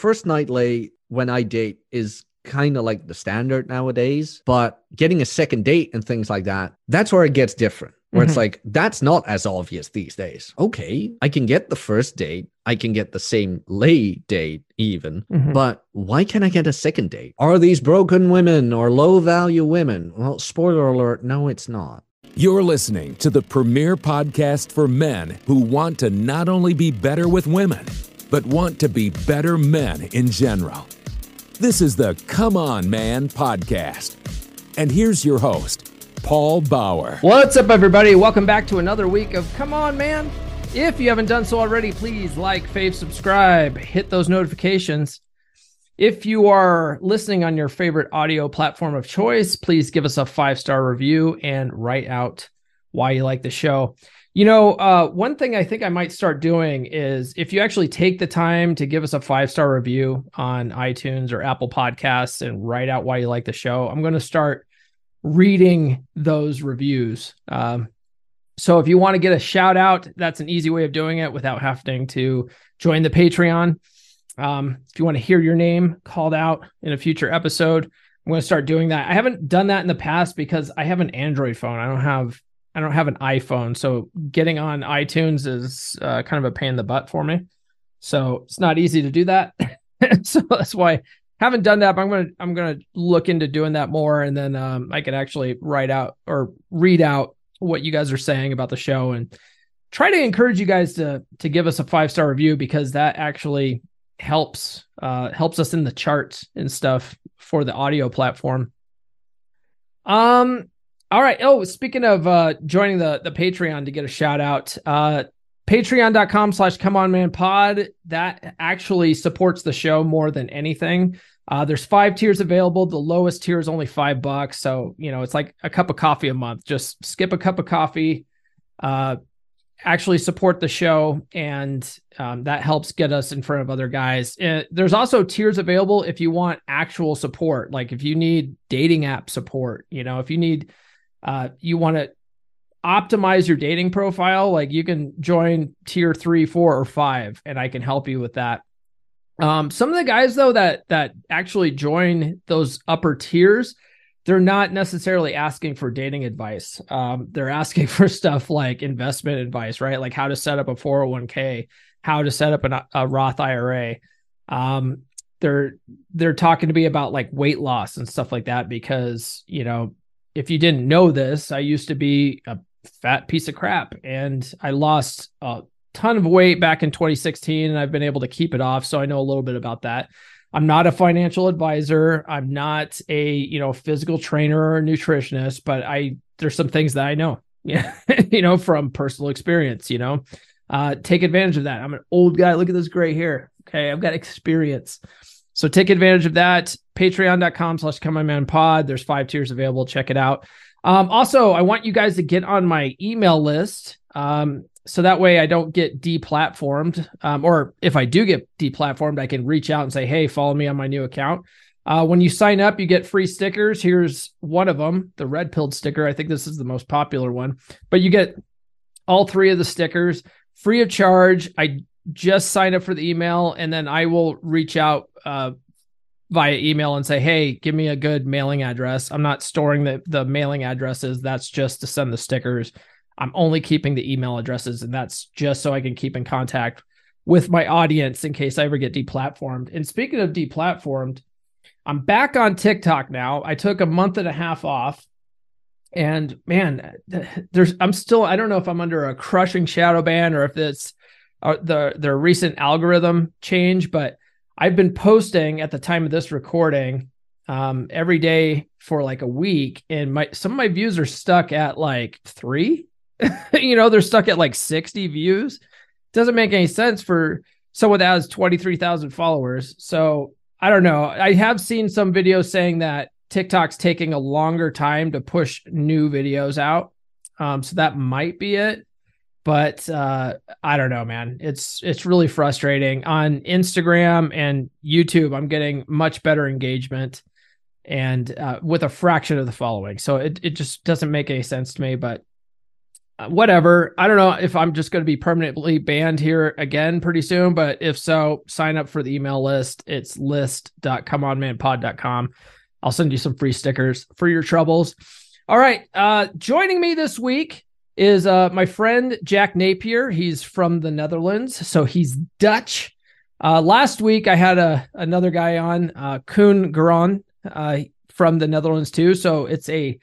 first night lay when I date is kind of like the standard nowadays, but getting a second date and things like that, that's where it gets different. Where it's Mhm. like, that's not as obvious these days. Okay, I can get the first date, I can get the same lay date even, Mhm. but why can't I get a second date? Are these broken women or low value women? Well, spoiler alert, no, it's not. You're listening to the premier podcast for men who want to not only be better with women, but want to be better men in general. This is the Come On Man podcast. And here's your host, Paul Bauer. What's up, everybody? Welcome back to another week of Come On Man. If you haven't done so already, please like, fave, subscribe, hit those notifications. If you are listening on your favorite audio platform of choice, please give us a five star review and write out why you like the show. You know, uh, one thing I think I might start doing is if you actually take the time to give us a five star review on iTunes or Apple Podcasts and write out why you like the show, I'm going to start reading those reviews. Um, so if you want to get a shout out, that's an easy way of doing it without having to join the Patreon. Um, if you want to hear your name called out in a future episode, I'm going to start doing that. I haven't done that in the past because I have an Android phone. I don't have I don't have an iPhone, so getting on iTunes is uh, kind of a pain in the butt for me. So it's not easy to do that. so that's why I haven't done that. But I'm gonna I'm gonna look into doing that more, and then um, I can actually write out or read out what you guys are saying about the show and try to encourage you guys to to give us a five star review because that actually helps uh helps us in the charts and stuff for the audio platform um all right oh speaking of uh joining the the patreon to get a shout out uh patreon.com slash come on man pod that actually supports the show more than anything uh, there's five tiers available. The lowest tier is only five bucks. So, you know, it's like a cup of coffee a month. Just skip a cup of coffee, uh, actually support the show. And um, that helps get us in front of other guys. Uh, there's also tiers available if you want actual support. Like if you need dating app support, you know, if you need, uh, you want to optimize your dating profile, like you can join tier three, four, or five, and I can help you with that. Um, some of the guys though that that actually join those upper tiers, they're not necessarily asking for dating advice. Um, they're asking for stuff like investment advice, right? Like how to set up a 401k, how to set up an, a Roth IRA. Um, they're they're talking to me about like weight loss and stuff like that because you know if you didn't know this, I used to be a fat piece of crap and I lost a ton of weight back in 2016 and I've been able to keep it off. So I know a little bit about that. I'm not a financial advisor. I'm not a, you know, physical trainer or nutritionist, but I there's some things that I know, yeah, you know, from personal experience, you know. Uh take advantage of that. I'm an old guy. Look at this gray hair. Okay, I've got experience. So take advantage of that. Patreon.com slash come on man pod. There's five tiers available. Check it out. Um, also, I want you guys to get on my email list. Um, so that way I don't get deplatformed. Um, or if I do get deplatformed, I can reach out and say, hey, follow me on my new account. Uh, when you sign up, you get free stickers. Here's one of them, the red pilled sticker. I think this is the most popular one, but you get all three of the stickers free of charge. I just sign up for the email and then I will reach out uh, via email and say, hey, give me a good mailing address. I'm not storing the, the mailing addresses. That's just to send the stickers. I'm only keeping the email addresses, and that's just so I can keep in contact with my audience in case I ever get deplatformed. And speaking of deplatformed, I'm back on TikTok now. I took a month and a half off. And man, there's I'm still I don't know if I'm under a crushing shadow ban or if it's uh, the the recent algorithm change, but I've been posting at the time of this recording um, every day for like a week, and my some of my views are stuck at like three. you know, they're stuck at like 60 views. Doesn't make any sense for someone that has 23,000 followers. So I don't know. I have seen some videos saying that TikTok's taking a longer time to push new videos out. Um, so that might be it. But uh, I don't know, man. It's it's really frustrating. On Instagram and YouTube, I'm getting much better engagement and uh, with a fraction of the following. So it, it just doesn't make any sense to me. But whatever. I don't know if I'm just going to be permanently banned here again pretty soon, but if so, sign up for the email list. It's list.comeonmanpod.com. I'll send you some free stickers for your troubles. All right. Uh, joining me this week is uh, my friend Jack Napier. He's from the Netherlands, so he's Dutch. Uh, last week I had a another guy on, uh, Koen Garon, uh, from the Netherlands too. So it's a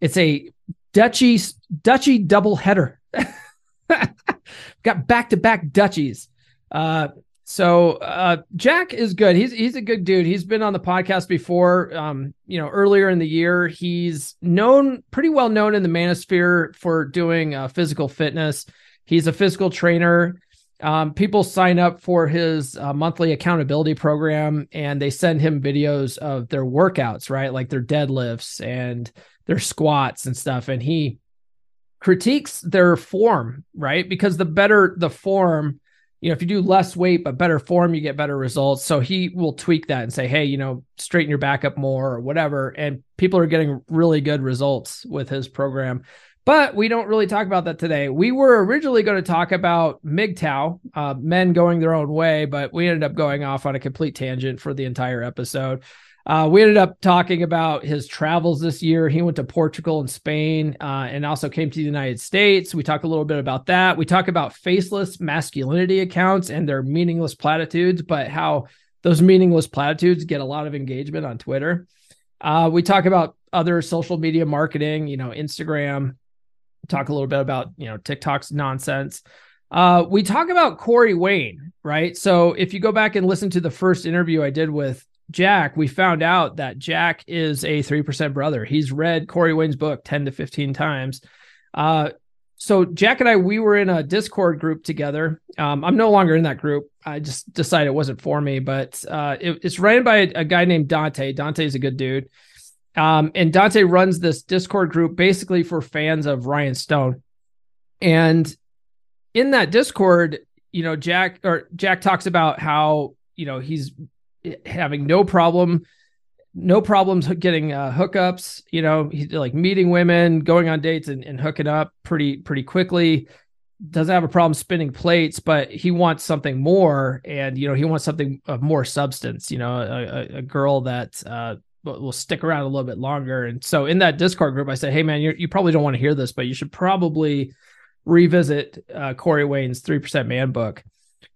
it's a Dutchy Dutchy double header. Got back to back Dutchies. Uh, so uh, Jack is good. He's he's a good dude. He's been on the podcast before. Um, you know, earlier in the year, he's known pretty well known in the manosphere for doing uh, physical fitness. He's a physical trainer. Um, people sign up for his uh, monthly accountability program and they send him videos of their workouts, right? Like their deadlifts and their squats and stuff. And he critiques their form, right? Because the better the form, you know, if you do less weight but better form, you get better results. So he will tweak that and say, hey, you know, straighten your back up more or whatever. And people are getting really good results with his program. But we don't really talk about that today. We were originally going to talk about MGTOW, uh, men going their own way, but we ended up going off on a complete tangent for the entire episode. Uh, we ended up talking about his travels this year. He went to Portugal and Spain uh, and also came to the United States. We talk a little bit about that. We talk about faceless masculinity accounts and their meaningless platitudes, but how those meaningless platitudes get a lot of engagement on Twitter. Uh, we talk about other social media marketing, you know, Instagram, talk a little bit about you know TikTok's nonsense. Uh, we talk about Corey Wayne, right? So if you go back and listen to the first interview I did with Jack, we found out that Jack is a three percent brother. He's read Corey Wayne's book ten to fifteen times. Uh, so Jack and I, we were in a Discord group together. Um, I'm no longer in that group. I just decided it wasn't for me, but uh, it, it's ran by a, a, guy named Dante. Dante is a good dude. Um, and Dante runs this Discord group basically for fans of Ryan Stone. And in that Discord, you know, Jack or Jack talks about how, you know, he's having no problem, no problems getting uh, hookups, you know, he's like meeting women, going on dates and, and hooking up pretty, pretty quickly. Doesn't have a problem spinning plates, but he wants something more. And, you know, he wants something of more substance, you know, a, a girl that, uh, will stick around a little bit longer. And so in that Discord group, I said, "Hey man, you probably don't want to hear this, but you should probably revisit uh, Corey Wayne's Three Percent Man book."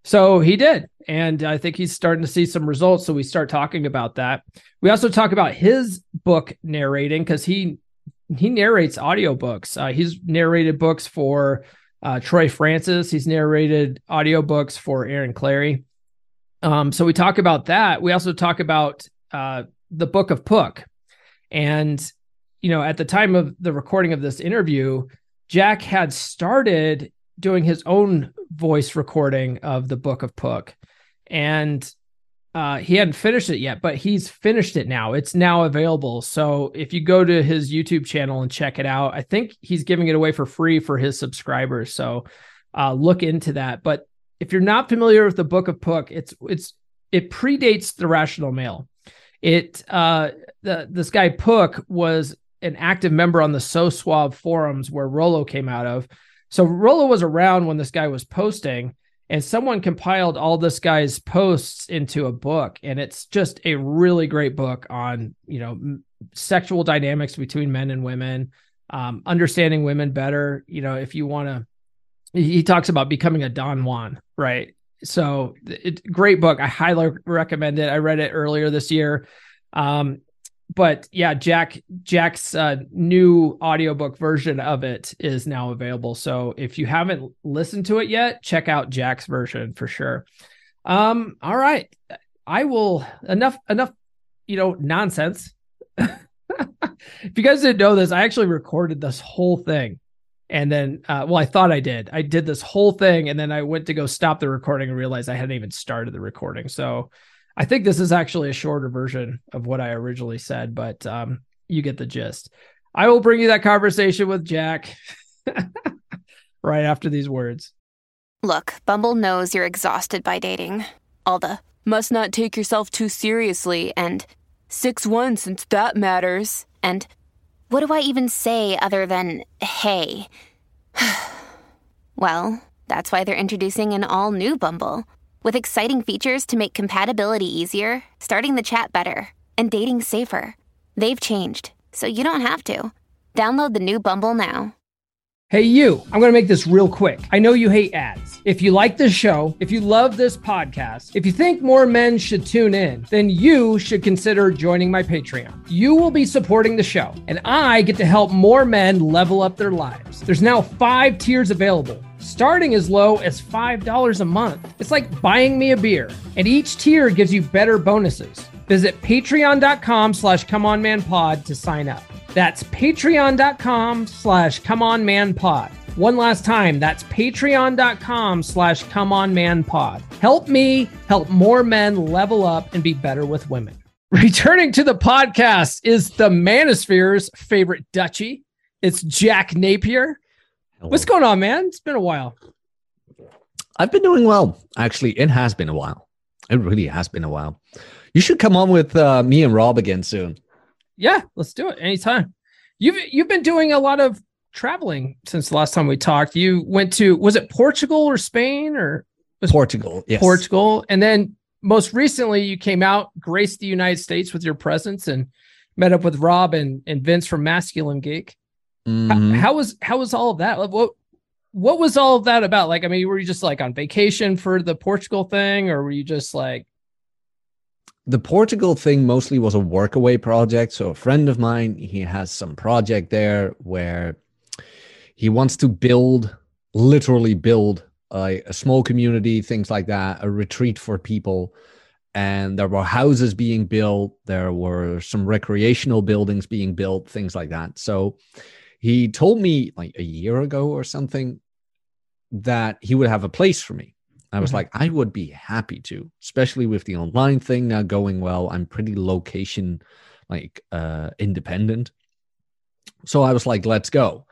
So he did, and I think he's starting to see some results. So we start talking about that. We also talk about his book narrating because he he narrates audiobooks. Uh, he's narrated books for uh, Troy Francis. He's narrated audiobooks for Aaron Clarey. Um, so we talk about that. We also talk about uh, the book of Pook. And, you know, at the time of the recording of this interview, Jack had started doing his own voice recording of the book of Pook. And uh, he hadn't finished it yet, but he's finished it now. It's now available. So if you go to his YouTube channel and check it out, I think he's giving it away for free for his subscribers. So uh, look into that. But if you're not familiar with the Book of Pook, it's it's it predates the Rational Male. It uh, the, this guy Pook was an active member on the SoSuave forums where Rollo came out of. So Rollo was around when this guy was posting, and someone compiled all this guy's posts into a book, and it's just a really great book on you know sexual dynamics between men and women, um, understanding women better. You know, if you want to, he talks about becoming a Don Juan, right? So it, great book. I highly recommend it. I read it earlier this year. Um, but yeah, Jack Jack's uh, new audiobook version of it is now available. So if you haven't listened to it yet, check out Jack's version for sure. Um, all right. I will enough enough, you know, nonsense. if you guys didn't know this, I actually recorded this whole thing and then, uh, well, I thought I did. I did this whole thing, and then I went to go stop the recording and realized I hadn't even started the recording. So I think this is actually a shorter version of what I originally said, but um, you get the gist. I will bring you that conversation with Jack right after these words. Look, Bumble knows you're exhausted by dating. All the must not take yourself too seriously and 6 1 since that matters. And what do I even say other than hey? Well, that's why they're introducing an all new Bumble with exciting features to make compatibility easier, starting the chat better, and dating safer. They've changed, so you don't have to. Download the new Bumble now. Hey, you, I'm going to make this real quick. I know you hate ads. If you like this show, if you love this podcast, if you think more men should tune in, then you should consider joining my Patreon. You will be supporting the show, and I get to help more men level up their lives. There's now five tiers available starting as low as $5 a month. It's like buying me a beer, and each tier gives you better bonuses. Visit patreon.com slash comeonmanpod to sign up. That's patreon.com slash comeonmanpod. One last time, that's patreon.com slash comeonmanpod. Help me help more men level up and be better with women. Returning to the podcast is the Manosphere's favorite duchy. It's Jack Napier. Hello. What's going on, man? It's been a while. I've been doing well. Actually, it has been a while. It really has been a while. You should come on with uh, me and Rob again soon. Yeah, let's do it anytime. You've you've been doing a lot of traveling since the last time we talked. You went to was it Portugal or Spain or was Portugal, yes. Portugal, and then most recently you came out, graced the United States with your presence, and met up with Rob and, and Vince from Masculine Geek. How, Mhm. how was how was all of that? Like, What what was all of that about? Like, I mean, were you just like on vacation for the Portugal thing, or were you just like, the Portugal thing mostly was a workaway project. So a friend of mine, he has some project there where he wants to build, literally build a, a small community, things like that, a retreat for people. And there were houses being built, there were some recreational buildings being built, things like that. So he told me like a year ago or something that he would have a place for me. I was Mhm. like, I would be happy to, especially with the online thing now going well. I'm pretty location like uh independent. So I was like, let's go.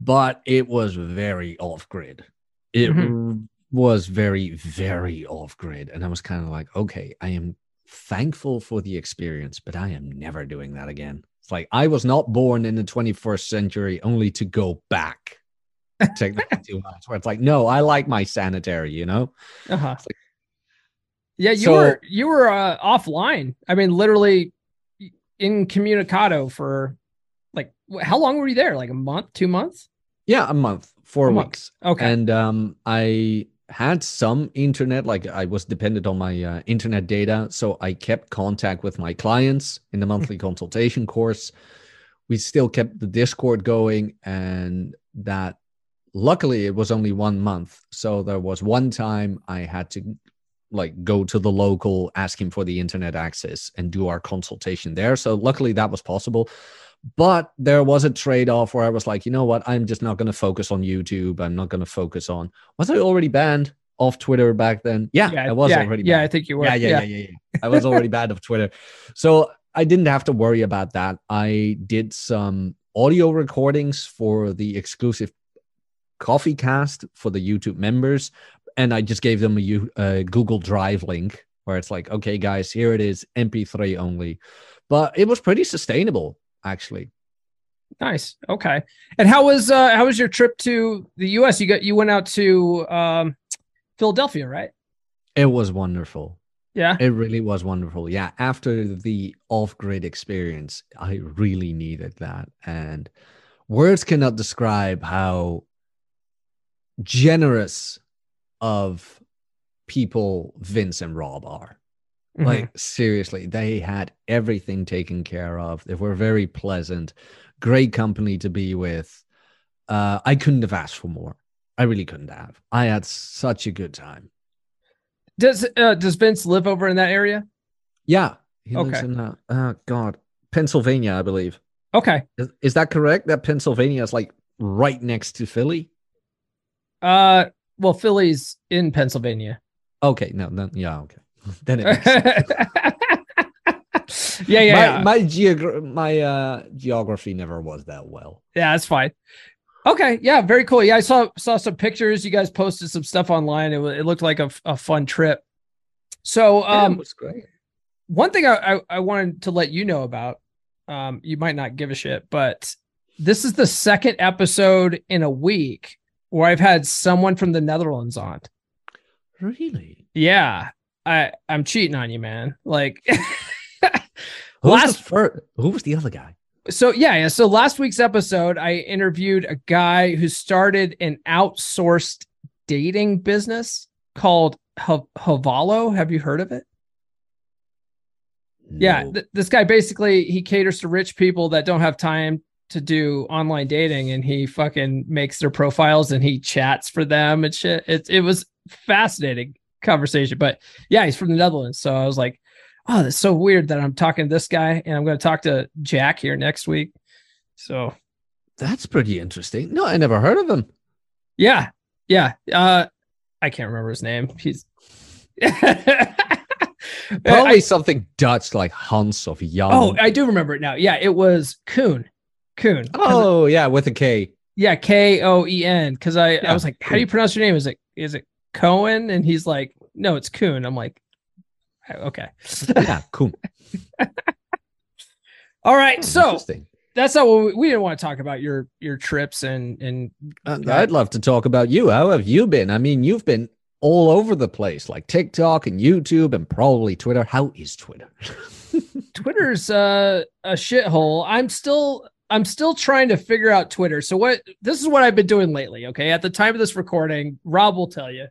But it was very off grid. It r- was very, very off grid. And I was kind of like, okay, I am thankful for the experience, but I am never doing that again. It's like I was not born in the 21st century only to go back. Technically too much. Where it's like, no, I like my sanitary, you know? uh-huh. Like- yeah, you So- were you were uh, offline. I mean, literally incommunicado for like how long were you there? Like a month, two months? Yeah, a month, four A month. weeks. Okay. And um, I had some internet, like I was dependent on my uh, internet data. So I kept contact with my clients in the monthly consultation course. We still kept the Discord going, and that luckily it was only one month. So there was one time I had to like go to the local, ask him for the internet access and do our consultation there. So luckily that was possible. But there was a trade off where I was like, you know what? I'm just not going to focus on YouTube. I'm not going to focus on. Was I already banned off Twitter back then? Yeah, I was yeah, already. Yeah. I think you were. yeah, yeah, yeah, yeah, yeah. I was already banned of Twitter. So I didn't have to worry about that. I did some audio recordings for the exclusive coffee cast for the YouTube members. And I just gave them a U- uh, Google Drive link where it's like, okay, guys, here it is, MP3 only. But it was pretty sustainable, actually. Nice. Okay. And how was uh how was your trip to the US? You got you went out to um Philadelphia, right? It was wonderful. Yeah. It really was wonderful. Yeah. After the off grid experience, I really needed that. And words cannot describe how generous of people Vince and Rob are. Mhm. Like, seriously, they had everything taken care of. They were very pleasant, great company to be with. Uh, I couldn't have asked for more. I really couldn't have. I had such a good time. does uh does Vince live over in that area? Yeah. He lives in, uh, oh, God, Pennsylvania, I believe. Okay. Is, is that correct? That Pennsylvania is like right next to Philly? Uh well Philly's in Pennsylvania. Okay. No, no yeah. Okay. then it yeah, yeah, my, yeah. my geogra- my uh geography never was that well. Yeah, that's fine. Okay, yeah, very cool. Yeah, I saw saw some pictures. You guys posted some stuff online. It it looked like a, a fun trip. So, Yeah, um, it was great. one thing I, I I wanted to let you know about. Um, you might not give a shit, but this is the second episode in a week where I've had someone from the Netherlands on. Really? Yeah. I I'm cheating on you, man. Like Who was, Last- the fir- who was the other guy? so yeah, yeah. So last week's episode, I interviewed a guy who started an outsourced dating business called Hav- Havalo. Have you heard of it? Yeah, th- this guy basically he caters to rich people that don't have time to do online dating, and he fucking makes their profiles and he chats for them and shit. It it was fascinating conversation, but yeah, he's from the Netherlands, so I was like, oh, that's so weird that I'm talking to this guy, and I'm going to talk to Jack here next week. So That's pretty interesting. No, I never heard of him. yeah, yeah, uh, I can't remember his name. He's. Probably I- something Dutch like Hans of Jan. oh, I do remember it now. Yeah, it was. Koen. 'Cause oh yeah, with a K. Yeah, K O E N. Because I, I was like, how do you pronounce your name? Is it is it Cohen? And he's like, no, it's Coon. I'm like, okay. Yeah, cool. All right. So that's not what we, we didn't want to talk about your your trips and and Uh, I'd love to talk about you. How have you been? I mean, you've been all over the place, like TikTok and YouTube and probably Twitter. How is Twitter? Twitter's uh, a shithole. I'm still I'm still trying to figure out Twitter. So what this is what I've been doing lately. Okay. At the time of this recording, Rob will tell you.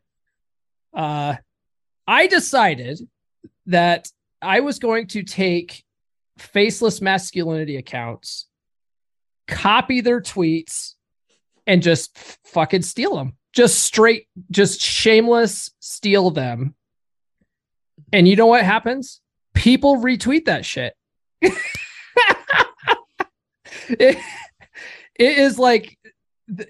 Uh I decided that I was going to take faceless masculinity accounts, copy their tweets, and just fucking steal them. Just straight, just shameless steal them. And you know what happens? People retweet that shit. it, it is like,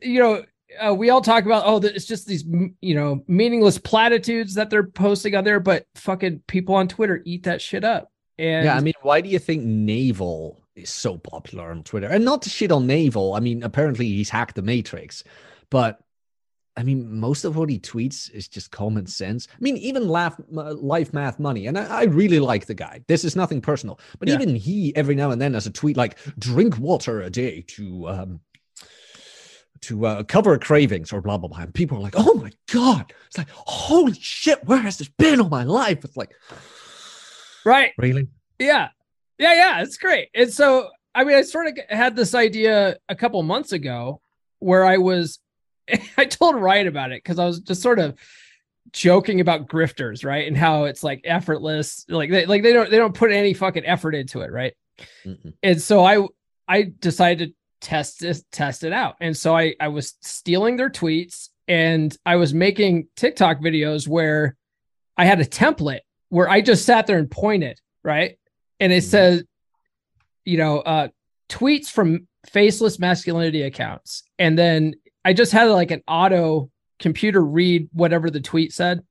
you know, uh, we all talk about, oh, it's just these, m- you know, meaningless platitudes that they're posting on there, but fucking people on Twitter eat that shit up. And yeah, I mean, why do you think Naval is so popular on Twitter? And not to shit on Naval. I mean, apparently he's hacked the Matrix, but I mean, most of what he tweets is just common sense. I mean, even laugh, uh, life math money, and I, I really like the guy. This is nothing personal, but Yeah. even he, every now and then, has a tweet like "drink water a day to um to uh, cover cravings" or blah blah blah. And people are like, "Oh my god!" It's like, "Holy shit! Where has this been all my life?" It's like, right. really? Yeah. Yeah. Yeah. It's great. And so, I mean, I sort of had this idea a couple months ago where I was, I told Ryan about it because I was just sort of joking about grifters, right? And how it's like effortless. Like they, like they don't, they don't put any fucking effort into it. Right. Mm-mm. And so I, I decided to test this, test it out. And so I, I was stealing their tweets and I was making TikTok videos where I had a template where I just sat there and pointed, right? And it Mhm. says, you know, uh, tweets from faceless masculinity accounts. And then I just had like an auto computer read whatever the tweet said.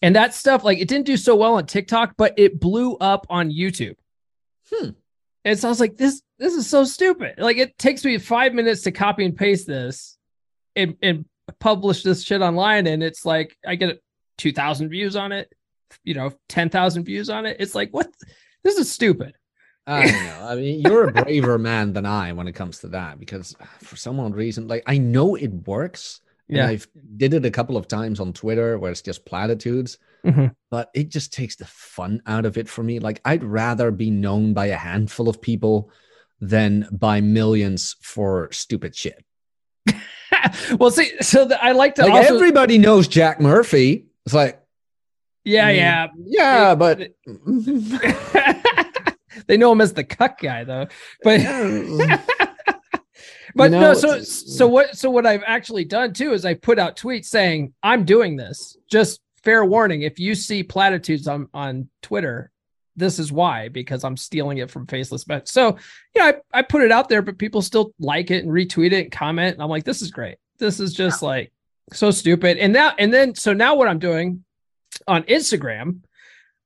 And that stuff, like it didn't do so well on TikTok, but it blew up on YouTube. Hmm. And so I was like, this this is so stupid. Like it takes me five minutes to copy and paste this and, and publish this shit online. And it's like I get two thousand views on it, you know, ten thousand views on it. It's like, what this is stupid. I don't know. I mean, you're a braver man than I when it comes to that because for some odd reason, like I know it works. and Yeah. I've did it a couple of times on Twitter where it's just platitudes, Mhm. but it just takes the fun out of it for me. Like I'd rather be known by a handful of people than by millions for stupid shit. well, see, so the, I like to Like also, everybody knows Jack Murphy. It's like, yeah, mean, yeah. yeah, but they know him as the cuck guy though. But but no, so so what so what I've actually done too is I put out tweets saying I'm doing this. Just fair warning, if you see platitudes on on Twitter, this is why because I'm stealing it from faceless men. So you know, I, I put it out there, but people still like it and retweet it and comment. And I'm like, this is great. This is just like so stupid. And now and then so now what I'm doing on Instagram,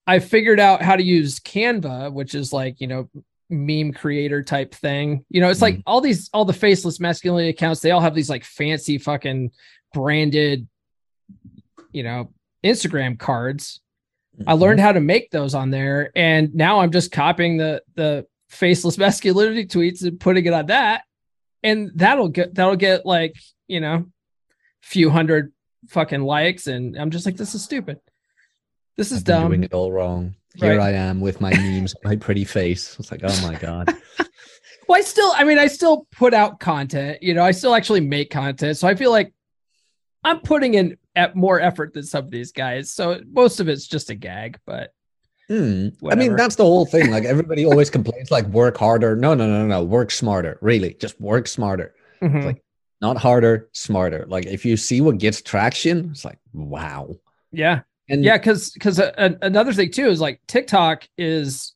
I figured out how to use Canva, which is like, you know, meme creator type thing. You know, it's like mm-hmm. all these all the faceless masculinity accounts, they all have these like fancy fucking branded, you know, Instagram cards. I mm-hmm. learned how to make those on there and now I'm just copying the the faceless masculinity tweets and putting it on that and that'll get that'll get like, you know, few hundred fucking likes, and I'm just like, this is stupid. This is dumb. doing it all wrong. Here Right. I am with my memes, my pretty face. It's like, oh my god. Well, I still, I mean, I still put out content. You know, I still actually make content, so I feel like I'm putting in at more effort than some of these guys. So most of it's just a gag, but Hmm. I mean, that's the whole thing. Like everybody always complains, like work harder. No, no, no, no. Work smarter. Really, just work smarter. Mhm. like- Not harder, smarter. Like if you see what gets traction, it's like wow. yeah, And yeah, because because another thing too is like TikTok is.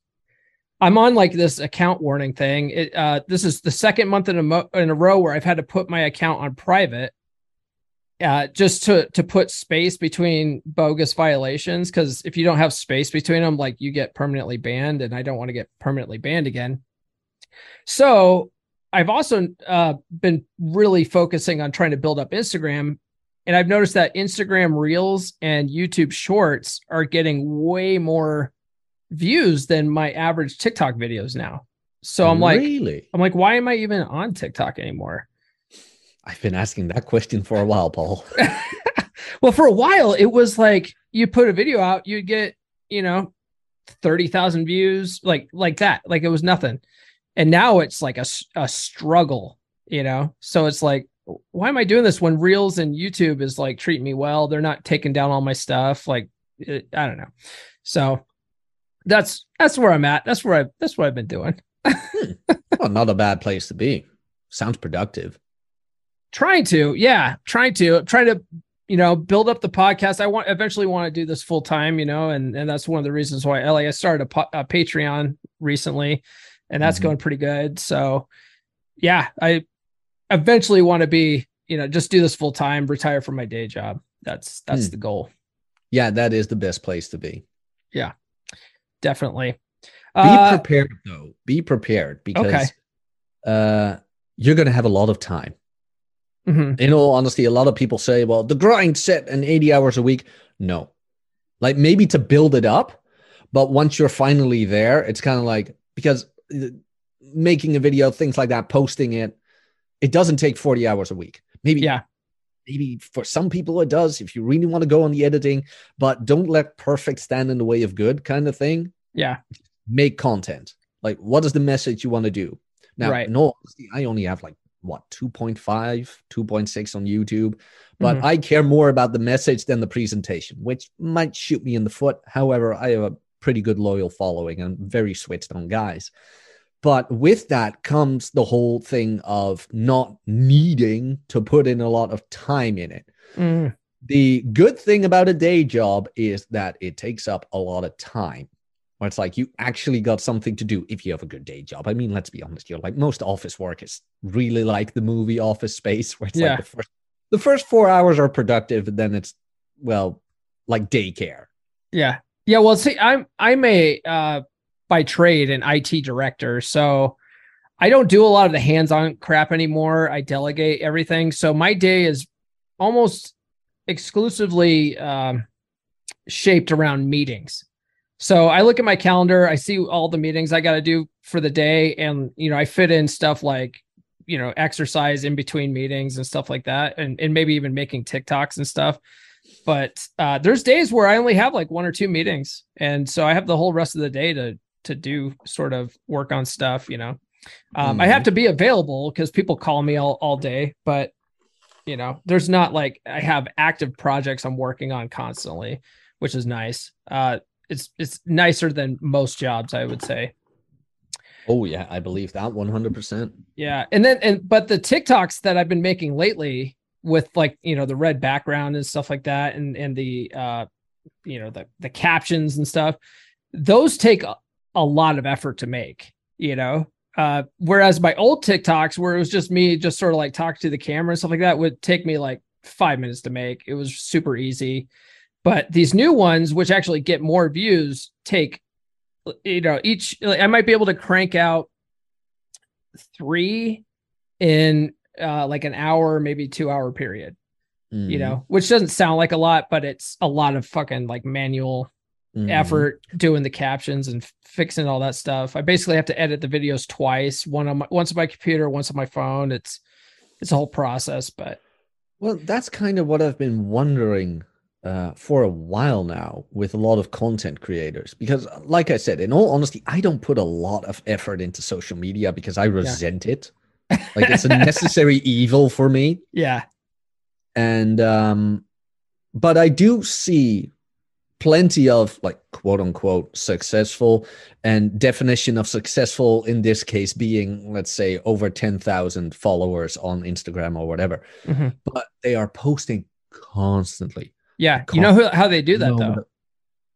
I'm on like this account warning thing. It, uh, this is the second month in a mo- in a row where I've had to put my account on private, uh, just to to put space between bogus violations. Because if you don't have space between them, like you get permanently banned, and I don't want to get permanently banned again. So I've also uh, been really focusing on trying to build up Instagram, and I've noticed that Instagram Reels and YouTube Shorts are getting way more views than my average TikTok videos now. So I'm like, really, I'm like, why am I even on TikTok anymore? I've been asking that question for a while, Paul. well, for a while, it was like you put a video out, you'd get, you know, 30,000 views, like, like that. Like it was nothing. And now it's like a, a struggle, you know? So it's like, why am I doing this when Reels and YouTube is like treating me well? They're not taking down all my stuff. Like, it, I don't know. So that's, that's where I'm at. That's where I, that's what I've been doing. Hmm. well, not a bad place to be. Sounds productive. Trying to yeah trying to trying to you know build up the podcast i want eventually want to do this full time you know and and that's one of the reasons why like i started a, po- a patreon recently and that's Mhm. going pretty good so yeah i eventually want to be you know just do this full time retire from my day job that's that's Hmm. the goal Yeah, that is the best place to be. Yeah, definitely Be uh, prepared though. Be prepared because Okay. uh you're gonna have a lot of time. Mhm, In all honesty, a lot of people say, well, the grind set and 80 hours a week. No. Like maybe to build it up, but once you're finally there, it's kind of like because uh, making a video, things like that, posting it, it doesn't take 40 hours a week. Maybe yeah maybe for some people it does if you really want to go on the editing, but don't let perfect stand in the way of good kind of thing. yeah Make content. Like, what is the message you want to do? Now, Right. no, I only have like what 2.5, 2.6 on YouTube, but Mhm. I care more about the message than the presentation, which might shoot me in the foot. However, I have a pretty good loyal following and very switched on guys. But with that comes the whole thing of not needing to put in a lot of time in it. Mm, The good thing about a day job is that it takes up a lot of time. Where it's like you actually got something to do if you have a good day job. I mean, let's be honest, you're like most office work is really like the movie Office Space, where it's Yeah. like the first the first four hours are productive, and then it's well, like daycare. Yeah. Yeah. Well, see, I'm I'm a uh by trade an IT director. So I don't do a lot of the hands-on crap anymore. I delegate everything. So my day is almost exclusively um shaped around meetings. So I look at my calendar, I see all the meetings I got to do for the day and you know, I fit in stuff like you know, exercise in between meetings and stuff like that and and maybe even making TikToks and stuff but uh, there's days where I only have like one or two meetings, and so I have the whole rest of the day to to do sort of work on stuff. You know, um, I have to be available because people call me all all day, but you know, there's not like I have active projects I'm working on constantly, which is nice. Uh, it's it's nicer than most jobs, I would say. Oh yeah, I believe that one hundred percent. Yeah. And then and but the TikToks that I've been making lately with like, you know, the red background and stuff like that and and the uh you know, the the captions and stuff, those take a, a lot of effort to make, you know. Uh whereas my old TikToks where it was just me just sort of like talk to the camera and stuff like that would take me like 5 minutes to make. It was super easy. But these new ones which actually get more views take you know, each like, I might be able to crank out three in uh, like an hour, maybe two hour period, Mm-hmm. you know, which doesn't sound like a lot, but it's a lot of fucking like manual Mhm. effort doing the captions and f- fixing all that stuff. I basically have to edit the videos twice, one on my, once on my computer, once on my phone. It's, it's a whole process, but Well, that's kind of what I've been wondering uh, for a while now with a lot of content creators. Because, like I said, in all honesty, I don't put a lot of effort into social media because I resent yeah. it. Like it's a necessary evil for me. Yeah. And, um, but I do see plenty of like quote unquote successful and definition of successful in this case being let's say over 10,000 followers on Instagram or whatever mm-hmm. but they are posting constantly yeah you know who, how they do that though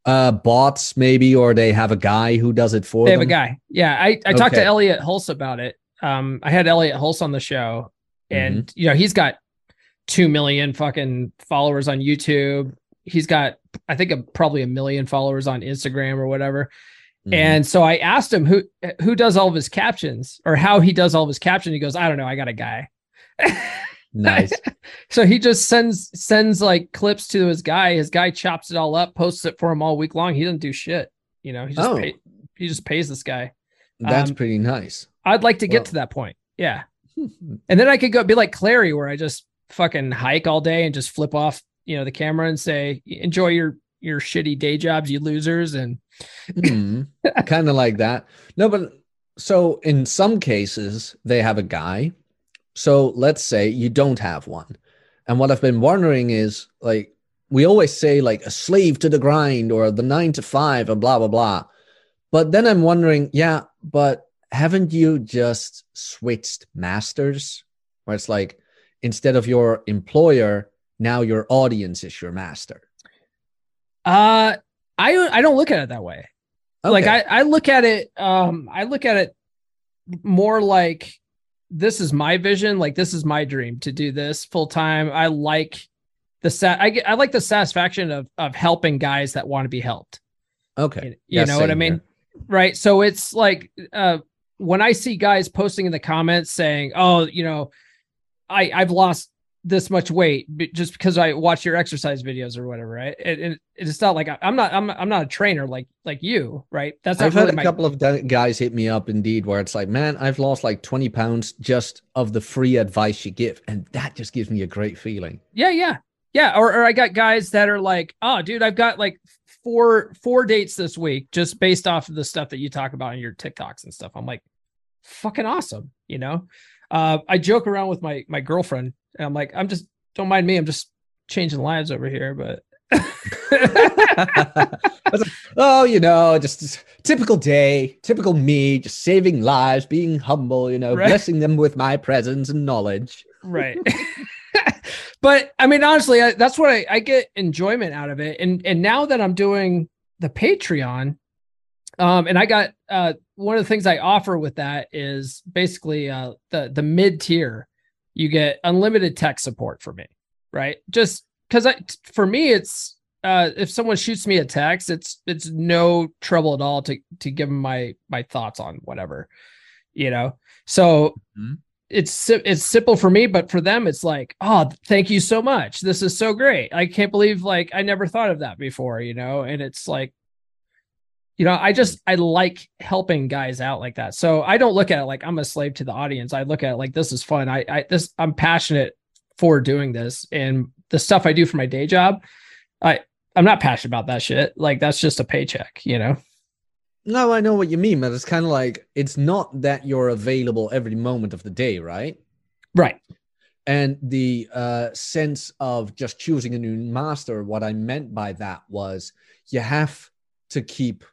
uh bots maybe or they have a guy who does it for they them. They have a guy yeah i i okay. talked to elliott hulse about it um i had elliott hulse on the show and mm-hmm. you know he's got 2 million fucking followers on youtube he's got I think a, probably a million followers on Instagram or whatever. Mm-hmm. And so I asked him who who does all of his captions or how he does all of his captions. He goes, I don't know, I got a guy. nice. so he just sends sends like clips to his guy. His guy chops it all up, posts it for him all week long. He doesn't do shit. You know, he just oh. pay, he just pays this guy. That's um, pretty nice. I'd like to get well. to that point. Yeah. and then I could go be like Clarey, where I just fucking hike all day and just flip off you know the camera and say enjoy your your shitty day jobs you losers and mm, kind of like that no but so in some cases they have a guy so let's say you don't have one. And what i've been wondering is like we always say like a slave to the grind or the nine to five and blah blah blah. But then i'm wondering yeah but haven't you just switched masters? Where it's like instead of your employer now your audience is your master. Uh i i don't look at it that way. Okay. like i i look at it um i look at it more like this is my vision like this is my dream to do this full time i like the sat I, get, I like the satisfaction of of helping guys that want to be helped. Okay. You, you know what i mean? here. right so it's like uh when i see guys posting in the comments saying oh you know i i've lost this much weight just because I watch your exercise videos or whatever, right? And, it's not like I'm not I'm I'm not a trainer like like you, right? That's I've really had a my... couple of guys hit me up indeed where it's like, man, I've lost like 20 pounds just of the free advice you give, and that just gives me a great feeling. Yeah, yeah, yeah. Or or I got guys that are like, oh, dude, I've got like four four dates this week just based off of the stuff that you talk about in your TikToks and stuff. I'm like, fucking awesome, you know. Uh, I joke around with my my girlfriend and I'm like, I'm just don't mind me. I'm just changing lives over here, but oh, you know, just, just, typical day, typical me, just saving lives, being humble, you know, right. blessing them with my presence and knowledge. Right. but I mean, honestly, I, that's what I, I, get enjoyment out of it. And and now that I'm doing the Patreon, um, and I got uh one of the things I offer with that is basically uh the the mid tier you get unlimited tech support for me, right? Just because I, for me, it's uh, if someone shoots me a text, it's it's no trouble at all to to give them my my thoughts on whatever, you know. So mm-hmm. it's it's simple for me, but for them, it's like, oh, thank you so much. This is so great. I can't believe like I never thought of that before, you know. And it's like you know i just i like helping guys out like that. So i don't look at it like i'm a slave to the audience. I look at it like this is fun. I i this i'm passionate for doing this. And the stuff i do for my day job i i'm not passionate about that shit. Like that's just a paycheck you know? No i know what you mean but it's kind of like it's not that you're available every moment of the day right? Right. And the uh, sense of just choosing a new master what i meant by that was you have to keep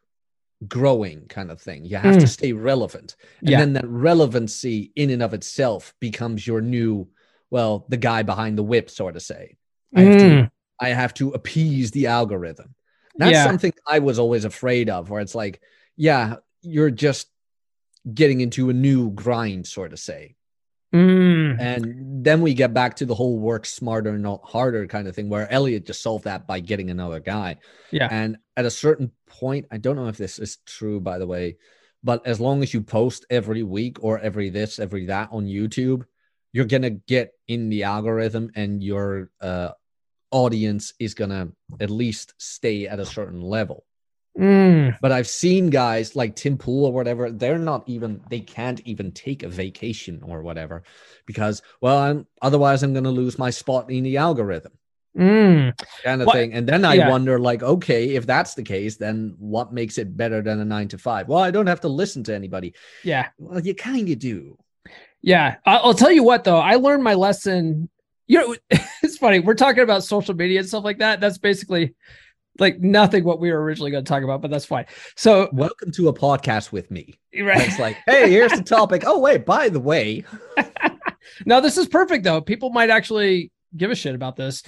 growing kind of thing. You have mm. to stay relevant. And yeah. then that relevancy in and of itself becomes your new, well, the guy behind the whip, sort of say. I have, mm. to, I have to appease the algorithm. That's yeah. something I was always afraid of, where it's like, yeah, you're just getting into a new grind, sort of say. Mm. And then we get back to the whole work smarter, not harder kind of thing, where Elliott just solved that by getting another guy. Yeah. And at a certain point, I don't know if this is true, by the way, but as long as you post every week or every this, every that on YouTube, you're going to get in the algorithm and your uh, audience is going to at least stay at a certain level. Mm, But I've seen guys like Tim Pool or whatever, they're not even, they can't even take a vacation or whatever because, well, I'm otherwise I'm going to lose my spot in the algorithm mm. kind of thing. And then I yeah. wonder, like, okay, if that's the case, then what makes it better than a nine to five? Well, I don't have to listen to anybody. Yeah. Well, you kind of do. Yeah. I'll tell you what, though, I learned my lesson. You know, it's funny. We're talking about social media and stuff like that. That's basically like nothing what we were originally going to talk about, but that's fine. So, Welcome to a podcast with me. right. It's like, hey, here's the topic. Oh, wait, by the way, now, this is perfect though. People might actually give a shit about this.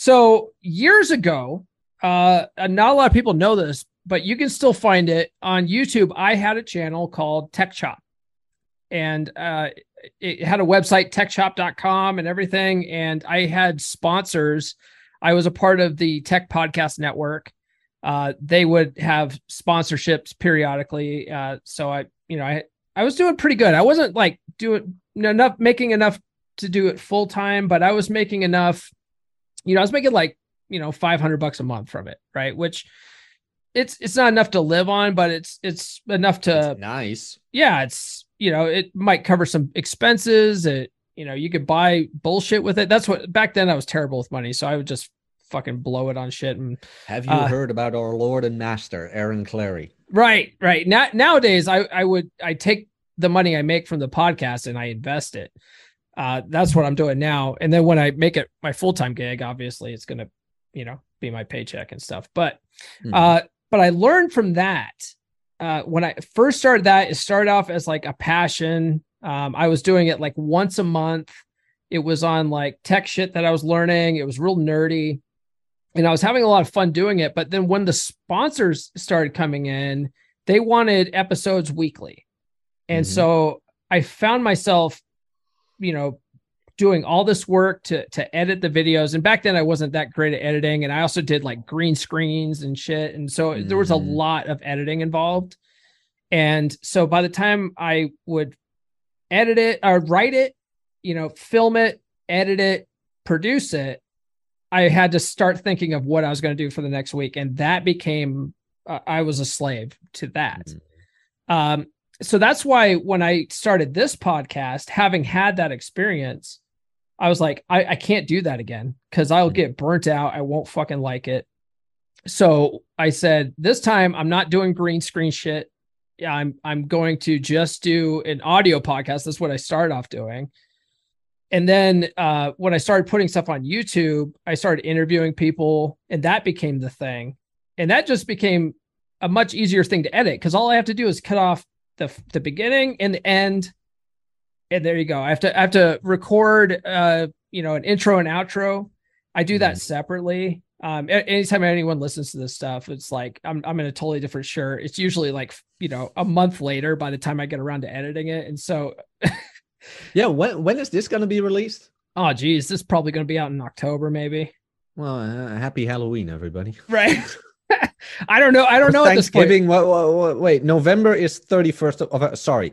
So years ago, uh, not a lot of people know this, but you can still find it on YouTube. I had a channel called Tech Shop, and uh, it had a website techshop.com and everything. And I had sponsors. I was a part of the Tech Podcast Network. Uh, they would have sponsorships periodically. Uh, so I, you know, I I was doing pretty good. I wasn't like doing enough, making enough to do it full time, but I was making enough. You know, I was making like you know five hundred bucks a month from it, right? Which it's it's not enough to live on, but it's it's enough to nice. yeah, it's you know, it might cover some expenses. It you know, you could buy bullshit with it. That's what back then I was terrible with money, so I would just fucking blow it on shit and Have you Uh, heard about our Lord and Master, Aaron Clarey? Right, right. Now nowadays I I would I take the money I make from the podcast and I invest it. Uh that's what I'm doing now. And then when I make it my full-time gig, obviously it's gonna, you know, be my paycheck and stuff. But Mhm. uh but I learned from that. Uh when I first started that, it started off as like a passion. Um I was doing it like once a month. It was on like tech shit that I was learning. It was real nerdy and I was having a lot of fun doing it. But then when the sponsors started coming in, they wanted episodes weekly. And Mhm. so I found myself, you know, doing all this work to to edit the videos. And back then I wasn't that great at editing. And I also did like green screens and shit. And so there was a Mhm. lot of editing involved. And so by the time I would edit it or write it, you know, film it, edit it, produce it, I had to start thinking of what I was going to do for the next week, and that became uh, I was a slave to that. Mhm. Um, so that's why when I started this podcast, having had that experience, I was like, I, I can't do that again because I'll Mhm. get burnt out. I won't fucking like it. So I said, this time I'm not doing green screen shit. Yeah, I'm I'm going to just do an audio podcast. That's what I started off doing. And then uh, when I started putting stuff on YouTube, I started interviewing people, and that became the thing. And that just became a much easier thing to edit because all I have to do is cut off the the beginning and the end, and there you go. I have to I have to record uh you know an intro and outro. I do that Mhm. separately. Um, anytime anyone listens to this stuff, it's like I'm I'm in a totally different shirt. It's usually like you know a month later by the time I get around to editing it, and so Yeah, when when is this going to be released? oh geez, this is probably going to be out in October maybe. Well, uh, happy Halloween, everybody. Right. I don't know. I don't know at this point. Thanksgiving. What, what, what, wait, November is 31st of, of sorry.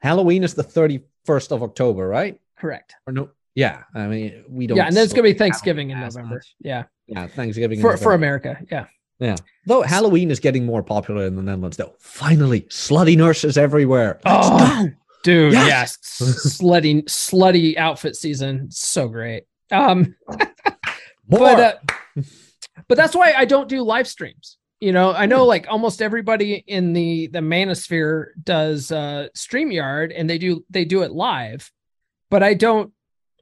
Halloween is the 31st of October, right? Correct. Or no? Yeah, I mean, we don't. Yeah, and then it's gonna be Thanksgiving in November. much. Yeah, Yeah, Thanksgiving in for for America. Yeah. Yeah. Though Halloween is getting more popular in the Netherlands, though. Finally, slutty nurses everywhere. Let's Oh. go. Dude, Yes. yes, slutty slutty outfit season, so great. Um, More. but uh, but that's why I don't do live streams. You know, I know like almost everybody in the the manosphere does uh StreamYard and they do they do it live, but I don't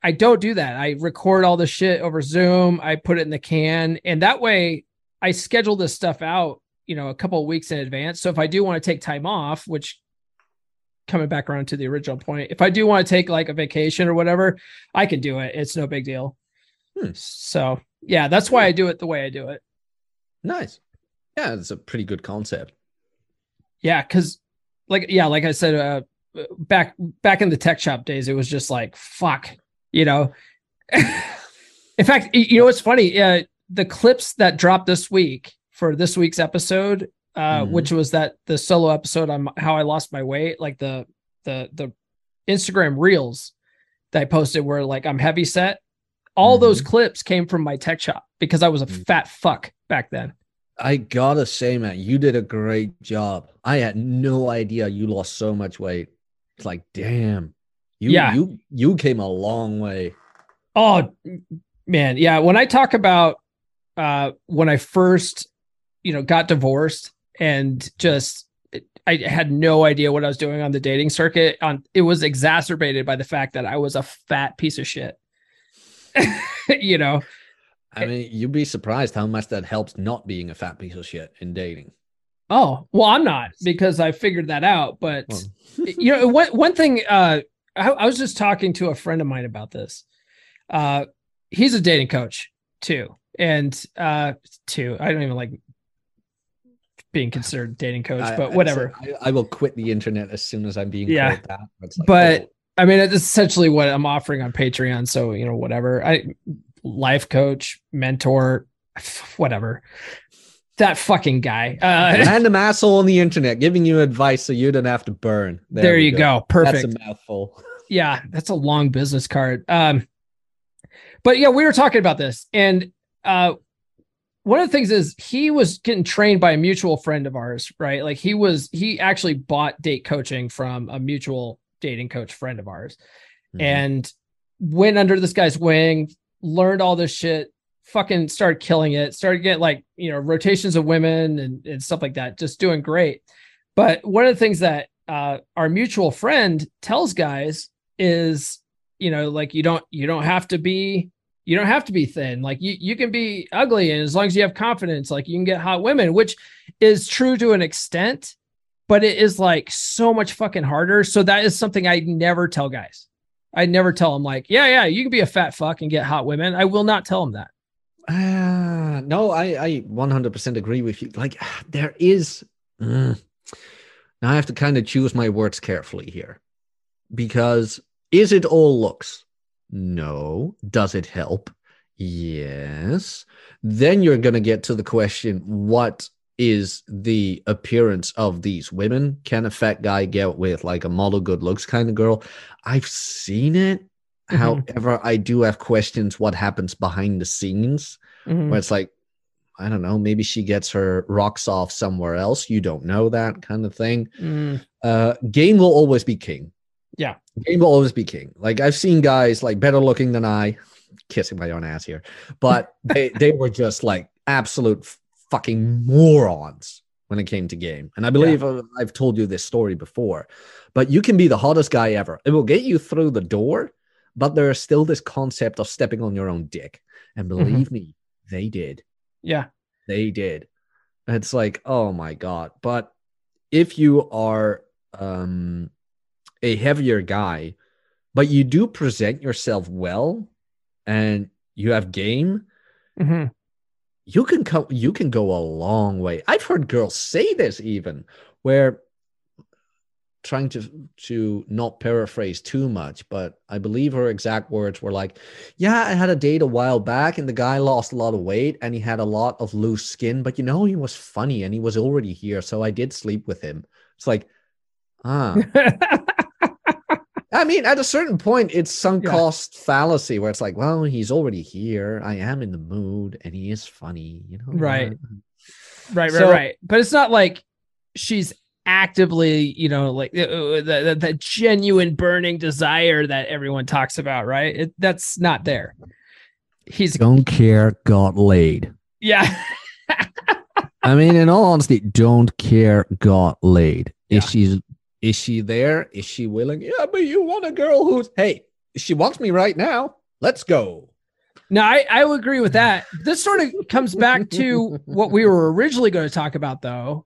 I don't do that. I record all the shit over Zoom, I put it in the can, and that way I schedule this stuff out, you know, a couple of weeks in advance. So if I do want to take time off, which coming back around to the original point, if I do want to take like a vacation or whatever, I can do it. It's no big deal. Hmm. So yeah, that's why I do it the way I do it. nice. Yeah, it's a pretty good concept. Yeah, because like yeah, like I said, uh back back in the tech shop days, it was just like fuck, you know. in fact, you know what's funny? Uh the clips that dropped this week for this week's episode, uh, Mhm. which was that the solo episode on how I lost my weight, like the the the Instagram reels that I posted were like I'm heavy set. All those clips came from my tech shop because I was a Mhm. fat fuck back then. I gotta say, man, you did a great job. I had no idea you lost so much weight. It's like, damn, you Yeah. you you came a long way. Oh man, yeah. When I talk about uh when I first, you know, got divorced and just I had no idea what I was doing on the dating circuit. On it was exacerbated by the fact that I was a fat piece of shit. you know, I mean, you'd be surprised how much that helps not being a fat piece of shit in dating. Oh, well, I'm not because I figured that out. But Well, you know, one one thing, uh, I, I was just talking to a friend of mine about this. Uh, he's a dating coach too, and uh, too. I don't even like being considered dating coach, but I- whatever. I, I will quit the internet as soon as I'm being Yeah. called that. Like, But- oh, I mean, it's essentially what I'm offering on Patreon. So you know, whatever. I life coach, mentor, whatever. That fucking guy. Uh, random asshole on the internet giving you advice so you don't have to burn. there, we you go. Perfect. That's a mouthful. yeah that's a long business card um but yeah we were talking about this and uh one of the things is he was getting trained by a mutual friend of ours right like he was he actually bought date coaching from a mutual dating coach friend of ours. Mhm. and went under this guy's wing learned all this shit fucking started killing it started getting like you know rotations of women and, and stuff like that just doing great. But one of the things that uh, our mutual friend tells guys is you know like you don't you don't have to be you don't have to be thin. Like you you can be ugly and as long as you have confidence like you can get hot women which is true to an extent but it is like so much fucking harder so that is something i never tell guys i never tell them like yeah yeah you can be a fat fuck and get hot women i will not tell them that Ah, no, I, I 100% agree with you. Like, there is. Mm. now I have to kind of choose my words carefully here because is it all looks? No. Does it help? Yes. Then you're going to get to the question what is the appearance of these women? Can a fat guy get with like a model good looks kind of girl? I've seen it. Mhm. However, I do have questions what happens behind the scenes Mhm. where it's like, I don't know, maybe she gets her rocks off somewhere else. You don't know that kind of thing. Mm, Uh, game will always be king. Yeah. Game will always be king. Like I've seen guys like better looking than I, kissing my own ass here, but they they were just like absolute fucking morons when it came to game. And I believe uh, I've told you this story before, but you can be the hottest guy ever. It will get you through the door, but there is still this concept of stepping on your own dick. And believe me, they did. yeah They did. It's like, oh my God. But if you are um, a heavier guy, but you do present yourself well and you have game, Mhm. You can come you can go a long way. I've heard girls say this even where trying to to not paraphrase too much, but I believe her exact words were like, "Yeah, I had a date a while back and the guy lost a lot of weight and he had a lot of loose skin, but you know he was funny and he was already here, so I did sleep with him." It's like, ah, I mean, at a certain point, it's sunk Yeah. cost fallacy where it's like, well, he's already here. I am in the mood, and he is funny, you know. Right. right right So- right but it's not like she's actively you know like uh, uh, the, the, the genuine burning desire that everyone talks about right it, that's not there he's Don't care, got laid. yeah I mean, in all honesty, don't care, got laid. Is Yeah. she is she there? Is she willing? Yeah, but you want a girl who's hey, she wants me right now. Let's go. no I, I agree with that this sort of comes back to what we were originally going to talk about though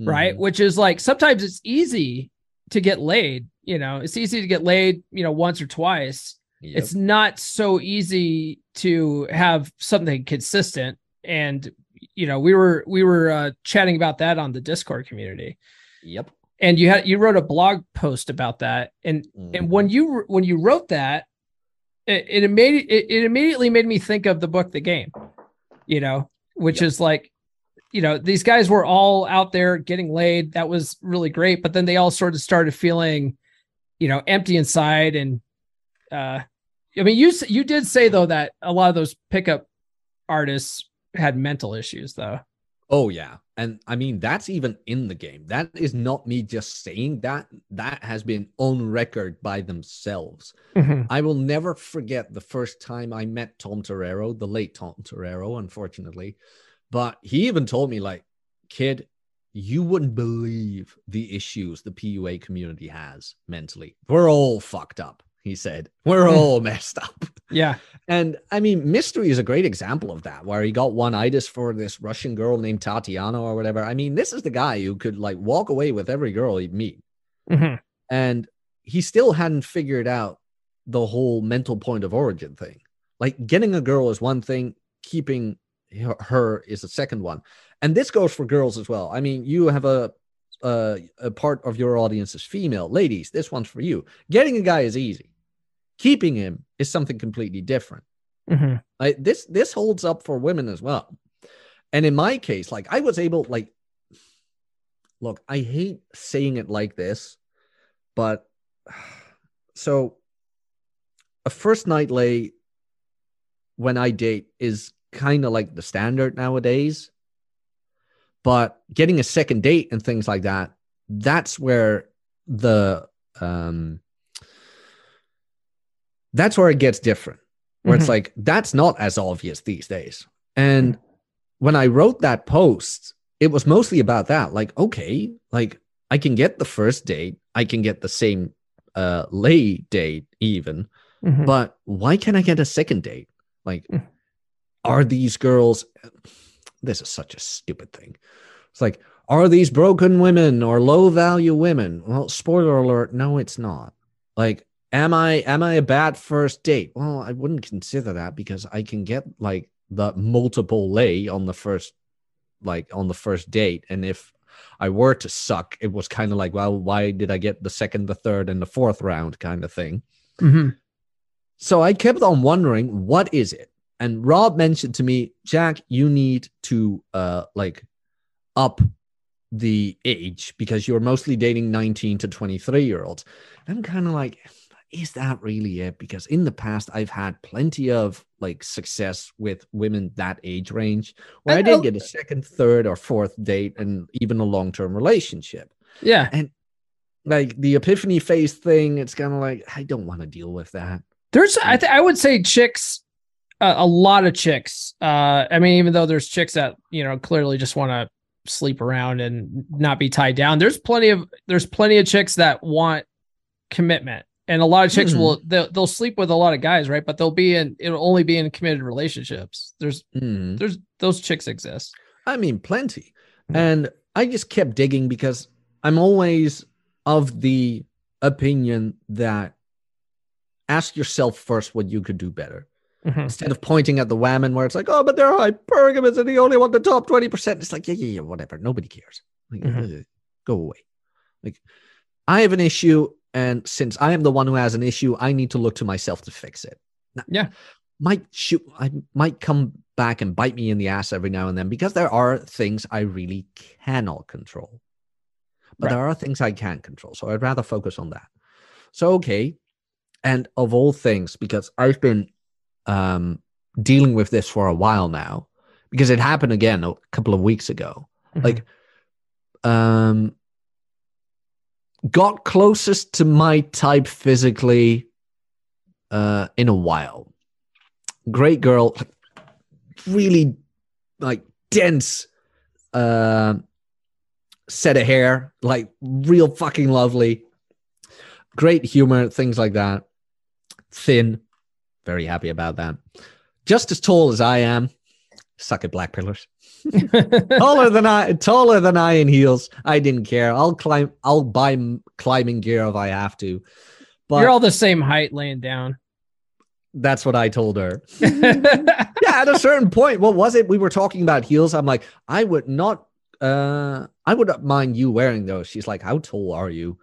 right Mhm. which is like sometimes it's easy to get laid you know it's easy to get laid you know once or twice Yep. it's not so easy to have something consistent and you know we were we were uh, chatting about that on the discord community yep. And you had you wrote a blog post about that. And and when you when you wrote that it it, immedi- it it immediately made me think of the book the game you know which Yep. is like you know these guys were all out there getting laid. That was really great. But then they all sort of started feeling you know empty inside. And uh i mean you you did say though that a lot of those pickup artists had mental issues though Oh yeah. And I mean that's even in the game. That is not me just saying that. That has been on record by themselves. Mhm. I will never forget the first time I met Tom Torero, the late Tom Torero, unfortunately. But he even told me, like, kid, you wouldn't believe the issues the PUA community has mentally. We're all fucked up, he said. We're all messed up. Yeah. And I mean, Mystery is a great example of that, where he got one itis for this Russian girl named Tatiana or whatever. I mean, this is the guy who could like walk away with every girl he'd meet. Mhm. And he still hadn't figured out the whole mental point of origin thing. Like getting a girl is one thing, keeping her- her is a second one. And this goes for girls as well. I mean, you have a uh, a part of your audience is female. Ladies, this one's for you. Getting a guy is easy. Keeping him is something completely different. Mhm. Like this this holds up for women as well. And in my case, like I was able like look, I hate saying it like this, but so a first night lay when I date is kind of like the standard nowadays. But getting a second date and things like that, that's where the um that's where it gets different. Where it's Mhm. like that's not as obvious these days. And when I wrote that post, it was mostly about that. Like, okay, like I can get the first date, I can get the same uh lay date even, Mhm. but why can't I get a second date? Like, Mm. are these girls? This is such a stupid thing. It's like, are these broken women or low value women? Well, spoiler alert, no, it's not. Like, am I am I a bad first date? Well, I wouldn't consider that because I can get like the multiple lay on the first, like on the first date, and if I were to suck, it was kind of like, well, why did I get the second, the third, and the fourth round kind of thing. Mhm. So I kept on wondering, what is it? And Rob mentioned to me, Jack, you need to uh like up the age because you're mostly dating 19 to 23 year olds. I'm kind of like, is that really it? Because in the past, I've had plenty of like success with women that age range where I, I did get a second, third, or fourth date and even a long term relationship Yeah. And like the epiphany phase thing it's kind of like i don't want to deal with that There's, I, th- I would say chicks, uh, a lot of chicks. Uh, I mean, even though there's chicks that you know clearly just want to sleep around and not be tied down. There's plenty of there's plenty of chicks that want commitment, and a lot of chicks Mhm. will they'll, they'll sleep with a lot of guys, right? But they'll be in it'll only be in committed relationships. There's Mhm. there's those chicks exist. i mean plenty Mhm. and i just kept digging because i'm always of the opinion that ask yourself first what you could do better Mhm. instead of pointing at the women where it's like oh but they're hypergamous and they only want the top 20% it's like yeah yeah yeah whatever nobody cares like, Mhm. uh, go away like i have an issue and since i am the one who has an issue i need to look to myself to fix it Now, Yeah. might shoot i might come back and bite me in the ass every now and then because there are things i really cannot control but Right. there are things i can control so i'd rather focus on that so okay and of all things because i've been um dealing with this for a while now because it happened again a couple of weeks ago Mhm. like um got closest to my type physically uh in a while. Great girl really like dense uh set of hair like real fucking lovely. Great humor things like that. Thin very happy about that. Just as tall as i am. Suck at black pillars taller than I, taller than I in heels. I didn't care. I'll climb. I'll buy climbing gear if I have to. But You're all the same height laying down. that's what I told her. yeah, at a certain point, what was it? We were talking about heels. I'm like, I would not. Uh, I would not mind you wearing those. She's like, how tall are you?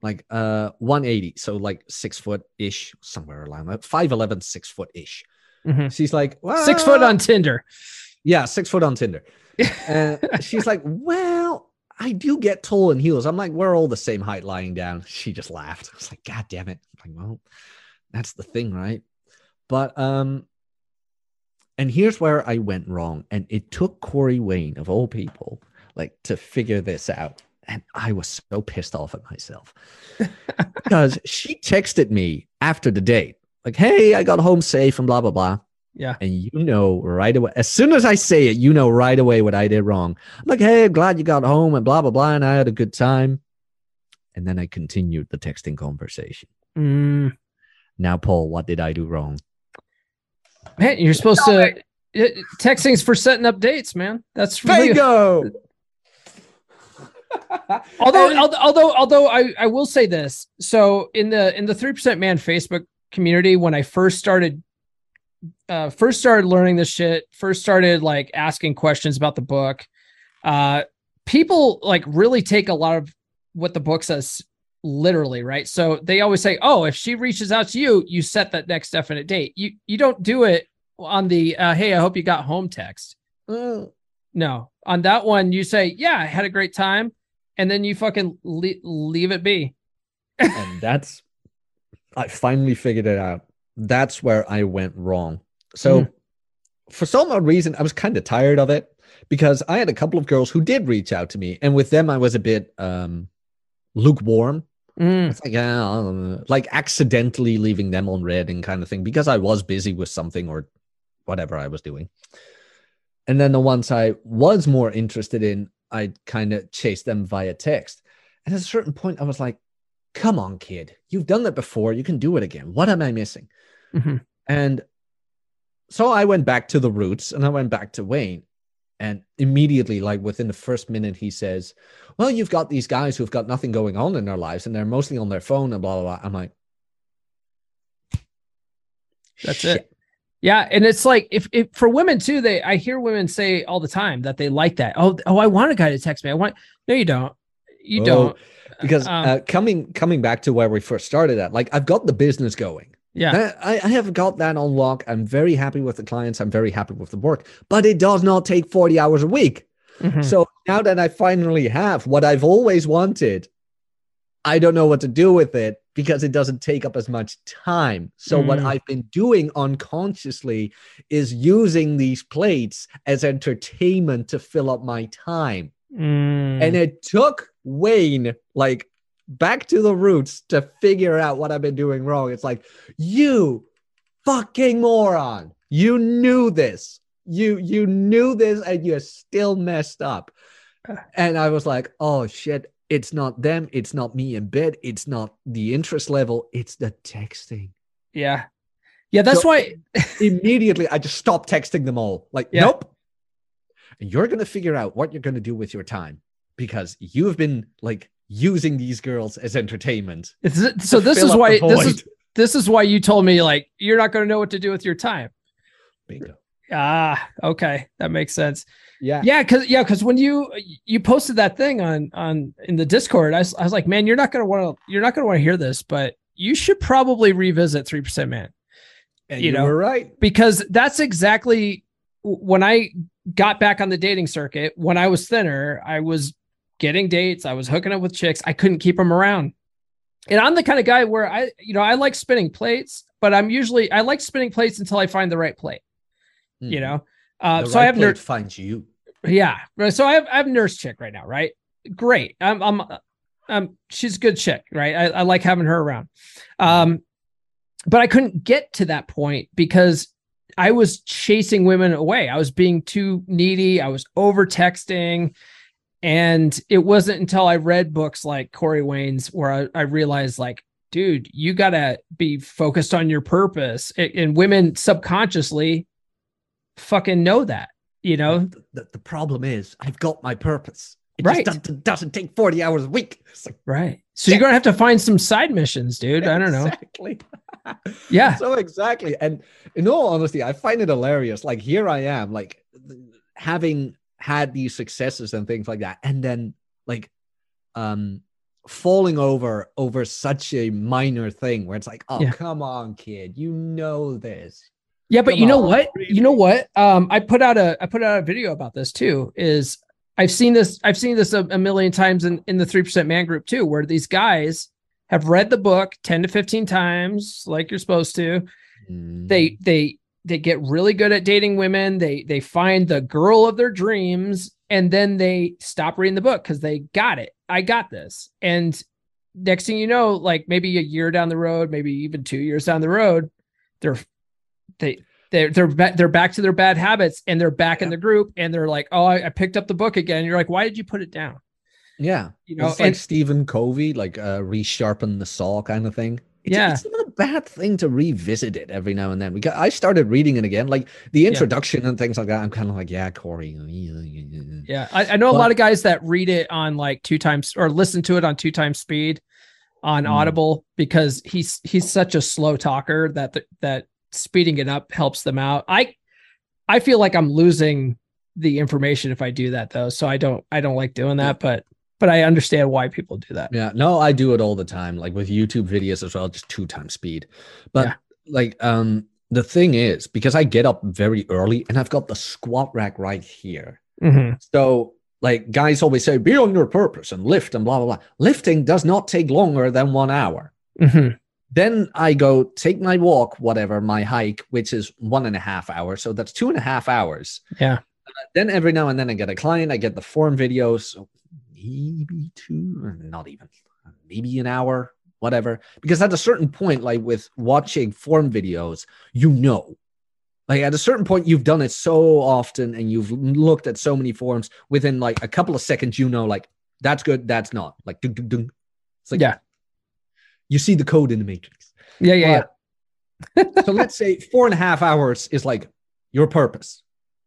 Like, uh, 180, so like six foot ish, somewhere around that. 5'11", six foot ish. Mhm. She's like, Six foot on Tinder. Yeah, six foot on Tinder. And she's like, Well, I do get tall in heels. I'm like, We're all the same height lying down. She just laughed. I was like, God damn it. I'm like, well, that's the thing, right? But um, And here's where I went wrong. And it took Corey Wayne, of all people, like to figure this out. And I was so pissed off at myself because she texted me after the date, like, hey, I got home safe and blah, blah, blah. Yeah. And you know right away, as soon as I say it, you know right away what I did wrong. I'm like, hey, I'm glad you got home and blah, blah, blah. And I had a good time. And then I continued the texting conversation. Mm, Now, Paul, what did I do wrong? man, you're supposed to. It, texting's for setting up dates, man. That's really. Bingo! although, although, although, although I, I will say this. So in the in the three percent man Facebook community, when I first started, uh, first started learning this shit, first started like asking questions about the book, uh, people like really take a lot of what the book says literally, right? So they always say, "Oh, if she reaches out to you, you set that next definite date." You you don't do it on the uh, "Hey, I hope you got home" text. Uh, No, on that one, you say, "Yeah, I had a great time," and then you fucking le- leave it be. and that's, I finally figured it out. That's where I went wrong. So, for some odd reason, I was kind of tired of it because I had a couple of girls who did reach out to me, and with them, I was a bit um, lukewarm. Mm, It's like, yeah, I don't know, like accidentally leaving them on read and kind of thing because I was busy with something or whatever I was doing. And then the ones I was more interested in, I kind of chased them via text. And at a certain point, I was like, come on, kid, you've done that before. You can do it again. What am I missing? mhm. And so I went back to the roots and I went back to Wayne. And immediately, like within the first minute, he says, Well, you've got these guys who've got nothing going on in their lives and they're mostly on their phone and blah, blah, blah. I'm like, That's "Shit." it. Yeah, and it's like if, if for women too, they I hear women say all the time that they like that. Oh, oh, I want a guy to text me. I want. No, you don't. You Oh, don't. Because Um, uh, coming coming back to where we first started at, like I've got the business going. Yeah. I, I have got that on lock. I'm very happy with the clients. I'm very happy with the work, but it does not take 40 hours a week. Mhm. So now that I finally have what I've always wanted, I don't know what to do with it because it doesn't take up as much time. So what Mm. I've been doing unconsciously is using these plates as entertainment to fill up my time. Mm. And it took Wayne like back to the roots to figure out what I've been doing wrong. It's like, you fucking moron. You knew this. You you knew this and you're still messed up. And I was like, oh shit, it's not them, it's not me in bed, it's not the interest level, it's the texting. yeah, yeah. That's So- why. Immediately I just stopped texting them all. Like, Yeah. nope. And you're gonna figure out what you're gonna do with your time because you've been like using these girls as entertainment. It's, so this is why this is this is why you told me like you're not going to know what to do with your time. Bingo. Ah, okay, that makes sense. Yeah. Yeah, because yeah, because when you you posted that thing on on in the Discord, I, was- I was like, man, you're not gonna want to you're not gonna want to hear this, but you should probably revisit three percent man And You you, know, were right. because that's exactly when I got back on the dating circuit. When I was thinner, I was getting dates, I was hooking up with chicks, I couldn't keep them around, and I'm the kind of guy where I you know I like spinning plates, but I'm usually I like spinning plates until I find the right plate, you Mhm. know. Uh, The so I have ner- finds you. yeah. So I have I have nurse chick right now, right? Great. I'm I'm um she's a good chick, right? I, I like having her around. Um but I couldn't get to that point because I was chasing women away. I was being too needy. I was over texting. And it wasn't until I read books like Corey Wayne's where I, I realized like, dude, you gotta be focused on your purpose. A- And women subconsciously fucking know that, you know? The, the, the problem is, I've got my purpose. It Right. just doesn't, doesn't take 40 hours a week. Like, Right. So you're gonna have to find some side missions, dude. I don't know. Exactly. Yeah. So exactly. And in all honesty, I find it hilarious. Like here I am, like having had these successes and things like that, and then like um falling over over such a minor thing where it's like, oh Yeah. come on, kid, you know this. Yeah, but Come you know on, what? You know what? Um, I put out a I put out a video about this too. Is I've seen this I've seen this a, a million times in in the three percent man group too, where these guys have read the book ten to fifteen times, like you're supposed to. Mm. They they they get really good at dating women. They they find the girl of their dreams, and then they stop reading the book because they got it. I got this. And next thing you know, like maybe a year down the road, maybe even two years down the road, they're they they're they're back, they're back to their bad habits and they're back yeah. in the group and they're like, oh, I, I, picked up the book again. You're like, why did you put it down? Yeah, you know, it's like Stephen Covey, like uh, resharpen the saw kind of thing. It's, yeah, it's not a bad thing to revisit it every now and then. We got, I started reading it again, like the introduction yeah. and things like that. I'm kind of like, yeah, Corey. Yeah, I, I know but, a lot of guys that read it on like two times or listen to it on two times speed on mm. Audible because he's he's such a slow talker that the, that speeding it up helps them out. I I feel like I'm losing the information if I do that though. So I don't I don't like doing that, but but I understand why people do that. Yeah, no, I do it all the time, like with YouTube videos as well, just two times speed. But yeah. like um the thing is, because I get up very early and I've got the squat rack right here. Mm-hmm. So like guys always say, be on your purpose and lift and blah blah blah. Lifting does not take longer than one hour. Mm-hmm. Then I go take my walk, whatever, my hike, which is one and a half hours. So that's two and a half hours. Yeah. Uh, then every now and then I get a client, I get the form videos, maybe two, not even, maybe an hour, whatever. Because at a certain point, like with watching form videos, you know, like at a certain point, you've done it so often and you've looked at so many forms within like a couple of seconds, you know, like that's good, that's not. Like, dun, dun, dun. it's like, yeah you see the code in the matrix. Yeah, yeah, yeah. so let's say four and a half hours is like your purpose.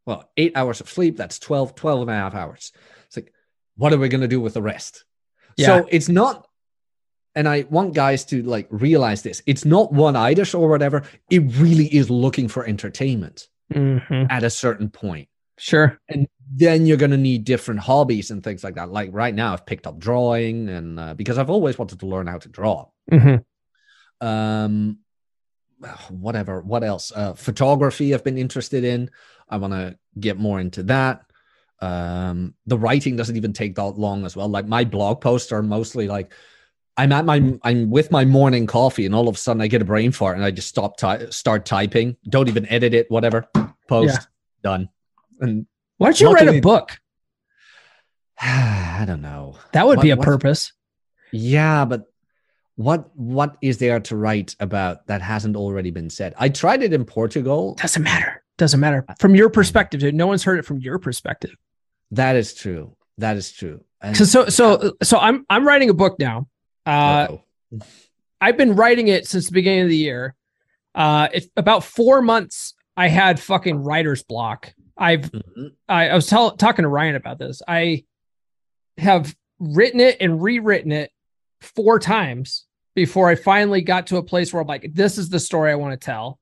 Well, eight hours of sleep, that's 12, 12 and a half hours. What are we going to do with the rest? Yeah. So it's not, and I want guys to like realize this. It's not one itis or whatever. It really is looking for entertainment mm-hmm. at a certain point. Sure. And then you're going to need different hobbies and things like that. Like right now, I've picked up drawing, and uh, because I've always wanted to learn how to draw. Mm-hmm. Um, whatever. What else? Uh, photography. I've been interested in. I want to get more into that. Um, the writing doesn't even take that long as well. Like my blog posts are mostly like I'm at my I'm with my morning coffee, and all of a sudden I get a brain fart, and I just stop ty- start typing. Don't even edit it. Whatever. Post yeah. done. And why don't you write a book? I don't know. That would what, be a purpose. Yeah, but what what is there to write about that hasn't already been said? I tried it in Portugal. Doesn't matter. Doesn't matter. From your perspective, dude. No one's heard it from your perspective. That is true. That is true. And, so so so I'm I'm writing a book now. Uh I've been writing it since the beginning of the year. Uh it's about four months I had fucking writer's block I've mm-hmm. I, I, was tell, talking to Ryan about this. I have written it and rewritten it four times before I finally got to a place where I'm like, this is the story I want to tell,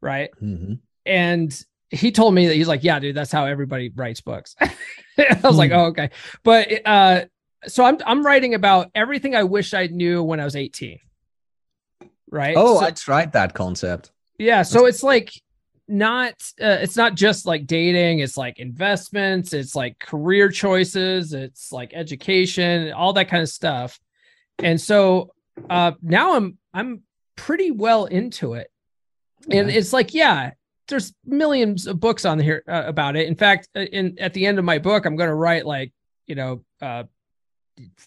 right? Mm-hmm. And he told me that he's like, yeah, dude, that's how everybody writes books. I was like, hmm. oh, okay. But uh, so I'm I'm writing about everything I wish I knew when I was 18. Right. Oh, so, I tried that concept. Yeah. So it's like not uh, it's not just like dating it's like investments it's like career choices it's like education all that kind of stuff and so uh now i'm i'm pretty well into it and it's like yeah there's millions of books on here uh, about it in fact uh, in at the end of my book i'm going to write like you know uh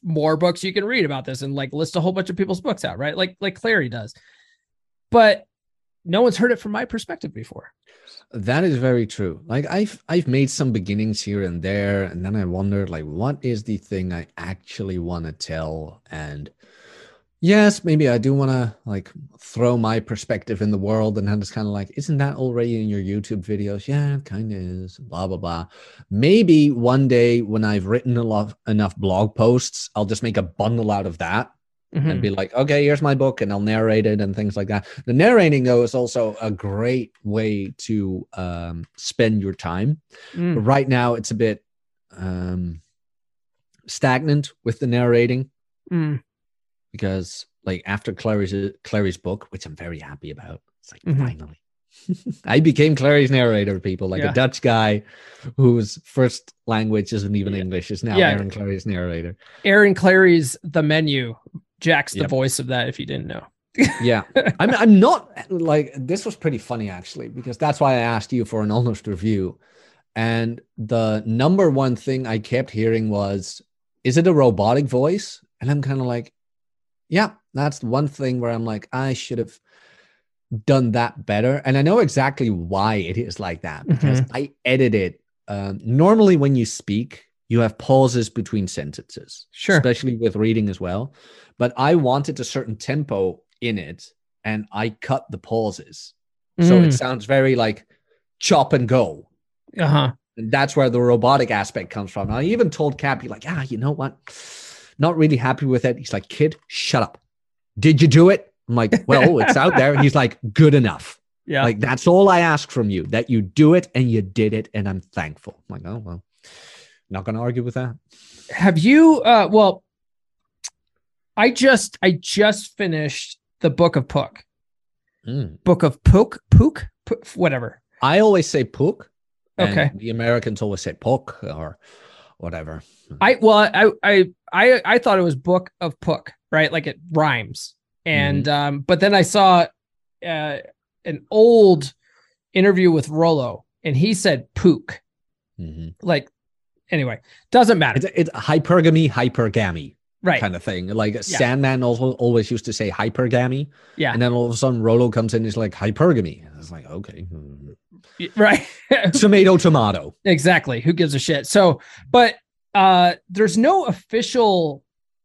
more books you can read about this and like list a whole bunch of people's books out right like like Clarey does but no one's heard it from my perspective before. That is very true. Like I've I've made some beginnings here and there, and then I wondered like what is the thing I actually want to tell? And yes, maybe I do want to like throw my perspective in the world, and then it's kind of like, isn't that already in your YouTube videos? Yeah, it kind of is. Blah blah blah. Maybe one day when I've written a lot enough blog posts, I'll just make a bundle out of that mm-hmm. and be like, okay, here's my book, and I'll narrate it and things like that. The narrating, though, is also a great way to um, spend your time. Mm. right now, it's a bit um, stagnant with the narrating mm. Because, like, after Clarey's Clarey's book, which I'm very happy about, it's like mm-hmm. finally. I became Clarey's narrator, people like yeah. a Dutch guy whose first language isn't even yeah. English is now yeah. Aaron Clarey's narrator. Aaron Clarey's The Menu Jack's the yep. voice of that, if you didn't know. yeah I'm, I'm not like this was pretty funny actually because that's why i asked you for an honest review and the number one thing i kept hearing was is it a robotic voice and i'm kind of like yeah that's one thing where i'm like i should have done that better. And i know exactly why it is like that because i edited um, normally when you speak you have pauses between sentences Sure. especially with reading as well. But i wanted a certain tempo in it and i cut the pauses. So Mm. it sounds very like chop and go. Uh huh. and that's where the robotic aspect comes from. I even told cappy like ah you know what not really happy with it he's like kid shut up did you do it i'm like well it's out there and he's like good enough Yeah. like that's all I ask from you that you do it and you did it, and I'm thankful. I'm like, oh well, not gonna argue with that. have you? Uh, well, I just I just finished the book of Puck. Mm. Book of Pook, Pook, Pook whatever. I always say pook. Okay. The Americans always say poke or whatever. I well, I I I I thought it was book of Puck, right? Like it rhymes. And um, but then I saw uh, an old interview with Rollo, and he said pook. Mhm. Like anyway, doesn't matter, It's, it's hypergamy, hypergamy right? kind of thing. Like Sandman also always used to say hypergamy, Yeah, and then all of a sudden Rollo comes in, and he's like hypergamy. And It's like okay. Right. tomato, tomato. exactly. Who gives a shit? So, but uh, there's no official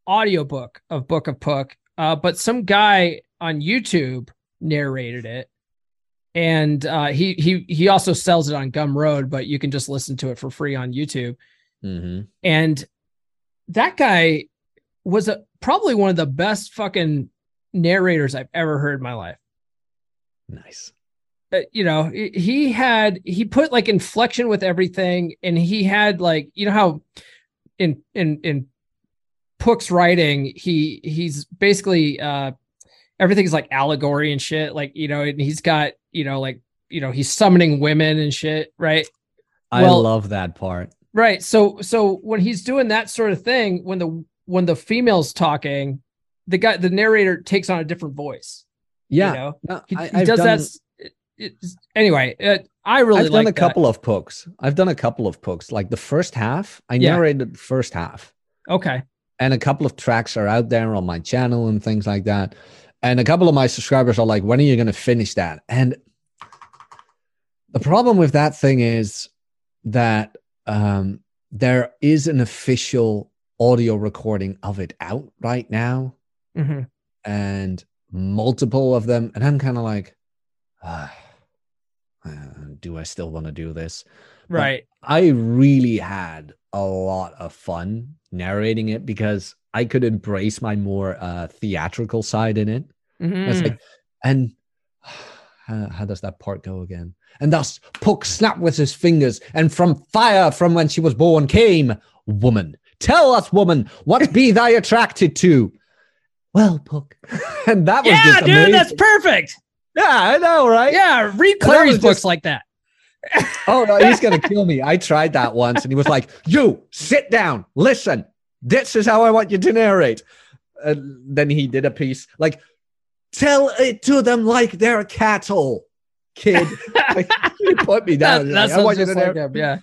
audiobook of Book of Puck, uh, but some guy on YouTube narrated it. And uh, he he he also sells it on Gumroad, but you can just listen to it for free on YouTube. hmm And that guy was a, probably one of the best fucking narrators I've ever heard in my life. Nice. Uh, you know, he- had he put like inflection with everything, and he had like you know how in in in Pook's writing, he he's basically uh everything's like allegory and shit, like you know, and he's got you know like you know he's summoning women and shit, right? I Well- love that part. Right. So so when he's doing that sort of thing, when the when the female's talking, the guy the narrator takes on a different voice. Yeah. You know? No, He, I, he does done- that. S- it- it's- anyway, uh, I really I've done a couple of books. I've done a couple of books. Like the first half, I Yeah. narrated the first half, Okay. and a couple of tracks are out there on my channel and things like that. And a couple of my subscribers are like, "When are you going to finish that?" And the problem with that thing is that um, there is an official audio recording of it out right now, hmm and multiple of them, and I'm kind of like, ah, uh, "Do I still want to do this?" But Right. I really had a lot of fun narrating it because I could embrace my more uh, theatrical side in it. It's Mhm. like, and how, how does that part go again? And thus Puck snapped with his fingers, and from fire from when she was born came woman. Tell us, woman, what be thy attracted to? Well, Puck, and that was yeah, just dude, amazing. that's perfect. Yeah, I know, right? Yeah, read Clarey's was books just- like that. Oh no, he's gonna kill me. I tried that once, and he was like, "You sit down, listen. This is how I want you to narrate." And then he did a piece like, "Tell it to them like they're cattle, kid." like, he put me down. that like, I want you just to like narrate. him. Yeah.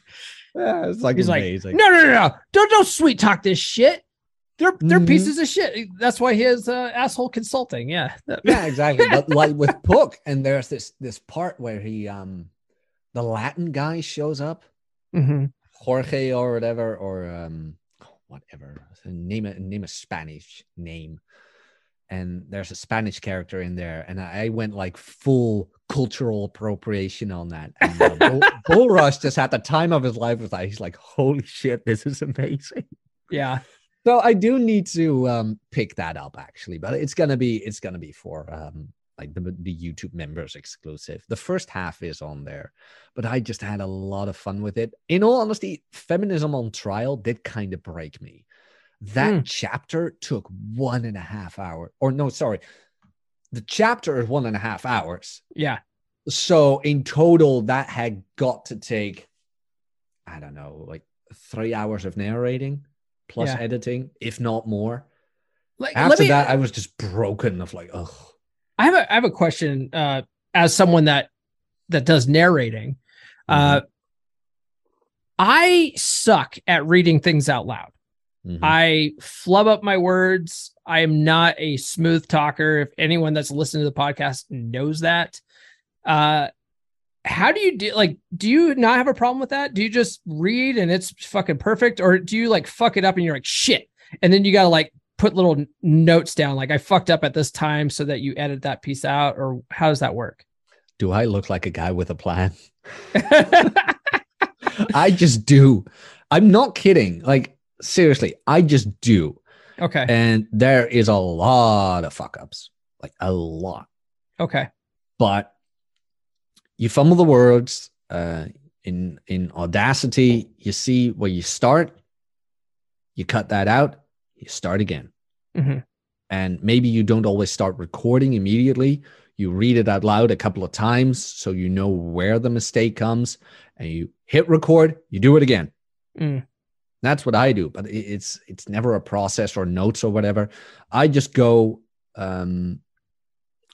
Yeah, it's like He's like, amazing. No, no, no, no. Don't don't sweet talk this shit. They're they're Mhm. pieces of shit. That's why he has uh, asshole consulting. Yeah. yeah, exactly. But like with Puck, and there's this this part where he um, the Latin guy shows up. Mhm. Jorge or whatever, or um, whatever. Name a name a Spanish name. And there's a Spanish character in there, and I I went like full cultural appropriation on that. And uh, Bull, Bull Rush just had the time of his life with that. He's like, "Holy shit, this is amazing!" Yeah. So I do need to um, pick that up actually, but it's gonna be it's gonna be for um, like the the YouTube members exclusive. The first half is on there, but I just had a lot of fun with it. In all honesty, feminism on trial did kind of break me. That Hmm. chapter took one and a half hour, or no, sorry, the chapter is one and a half hours. Yeah. So in total, that had got to take, I don't know, like three hours of narrating plus Yeah. editing, if not more. Like After me that, I was just broken of like, oh, I have a I have a question uh as someone that that does narrating. Uh I suck at reading things out loud. Mhm. I flub up my words. I am not a smooth talker. If anyone that's listening to the podcast knows that. Uh how do you do like do you not have a problem with that? Do you just read and it's fucking perfect or do you like fuck it up and you're like shit and then you got to like put little notes down like I fucked up at this time so that you edit that piece out or how does that work? Do I look like a guy with a plan? I just do. I'm not kidding. Like seriously, I just do. okay. And there is a lot of fuck ups, like a lot. Okay. But you fumble the words uh, in in Audacity. You see where you start. You cut that out. You start again. Mhm. And maybe you don't always start recording immediately. You read it out loud a couple of times so you know where the mistake comes, and you hit record. You do it again. Mm. That's what I do, but it's it's never a process or notes or whatever. I just go. Um,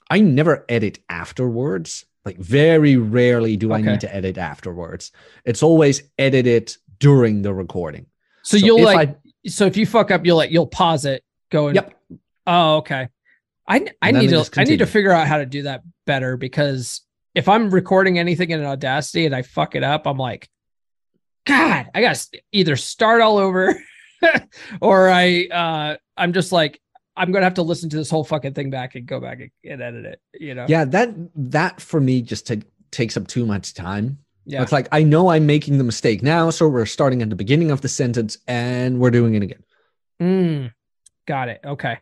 I never edit afterwards. Like very rarely do I need to edit afterwards. It's always edited during the recording. So, So you'll like so if you fuck up you'll like you'll pause it go and Yep. Oh, okay. I I need to I need to figure out how to do that better because if I'm recording anything in an Audacity and I fuck it up, I'm like, God, I gotta either start all over, or I uh I'm just like I'm gonna have to listen to this whole fucking thing back and go back and, and edit it. You know? Yeah, that that for me just ta- takes up too much time. yeah. It's like I know I'm making the mistake now, so we're starting at the beginning of the sentence and we're doing it again. Mm, got it. Okay,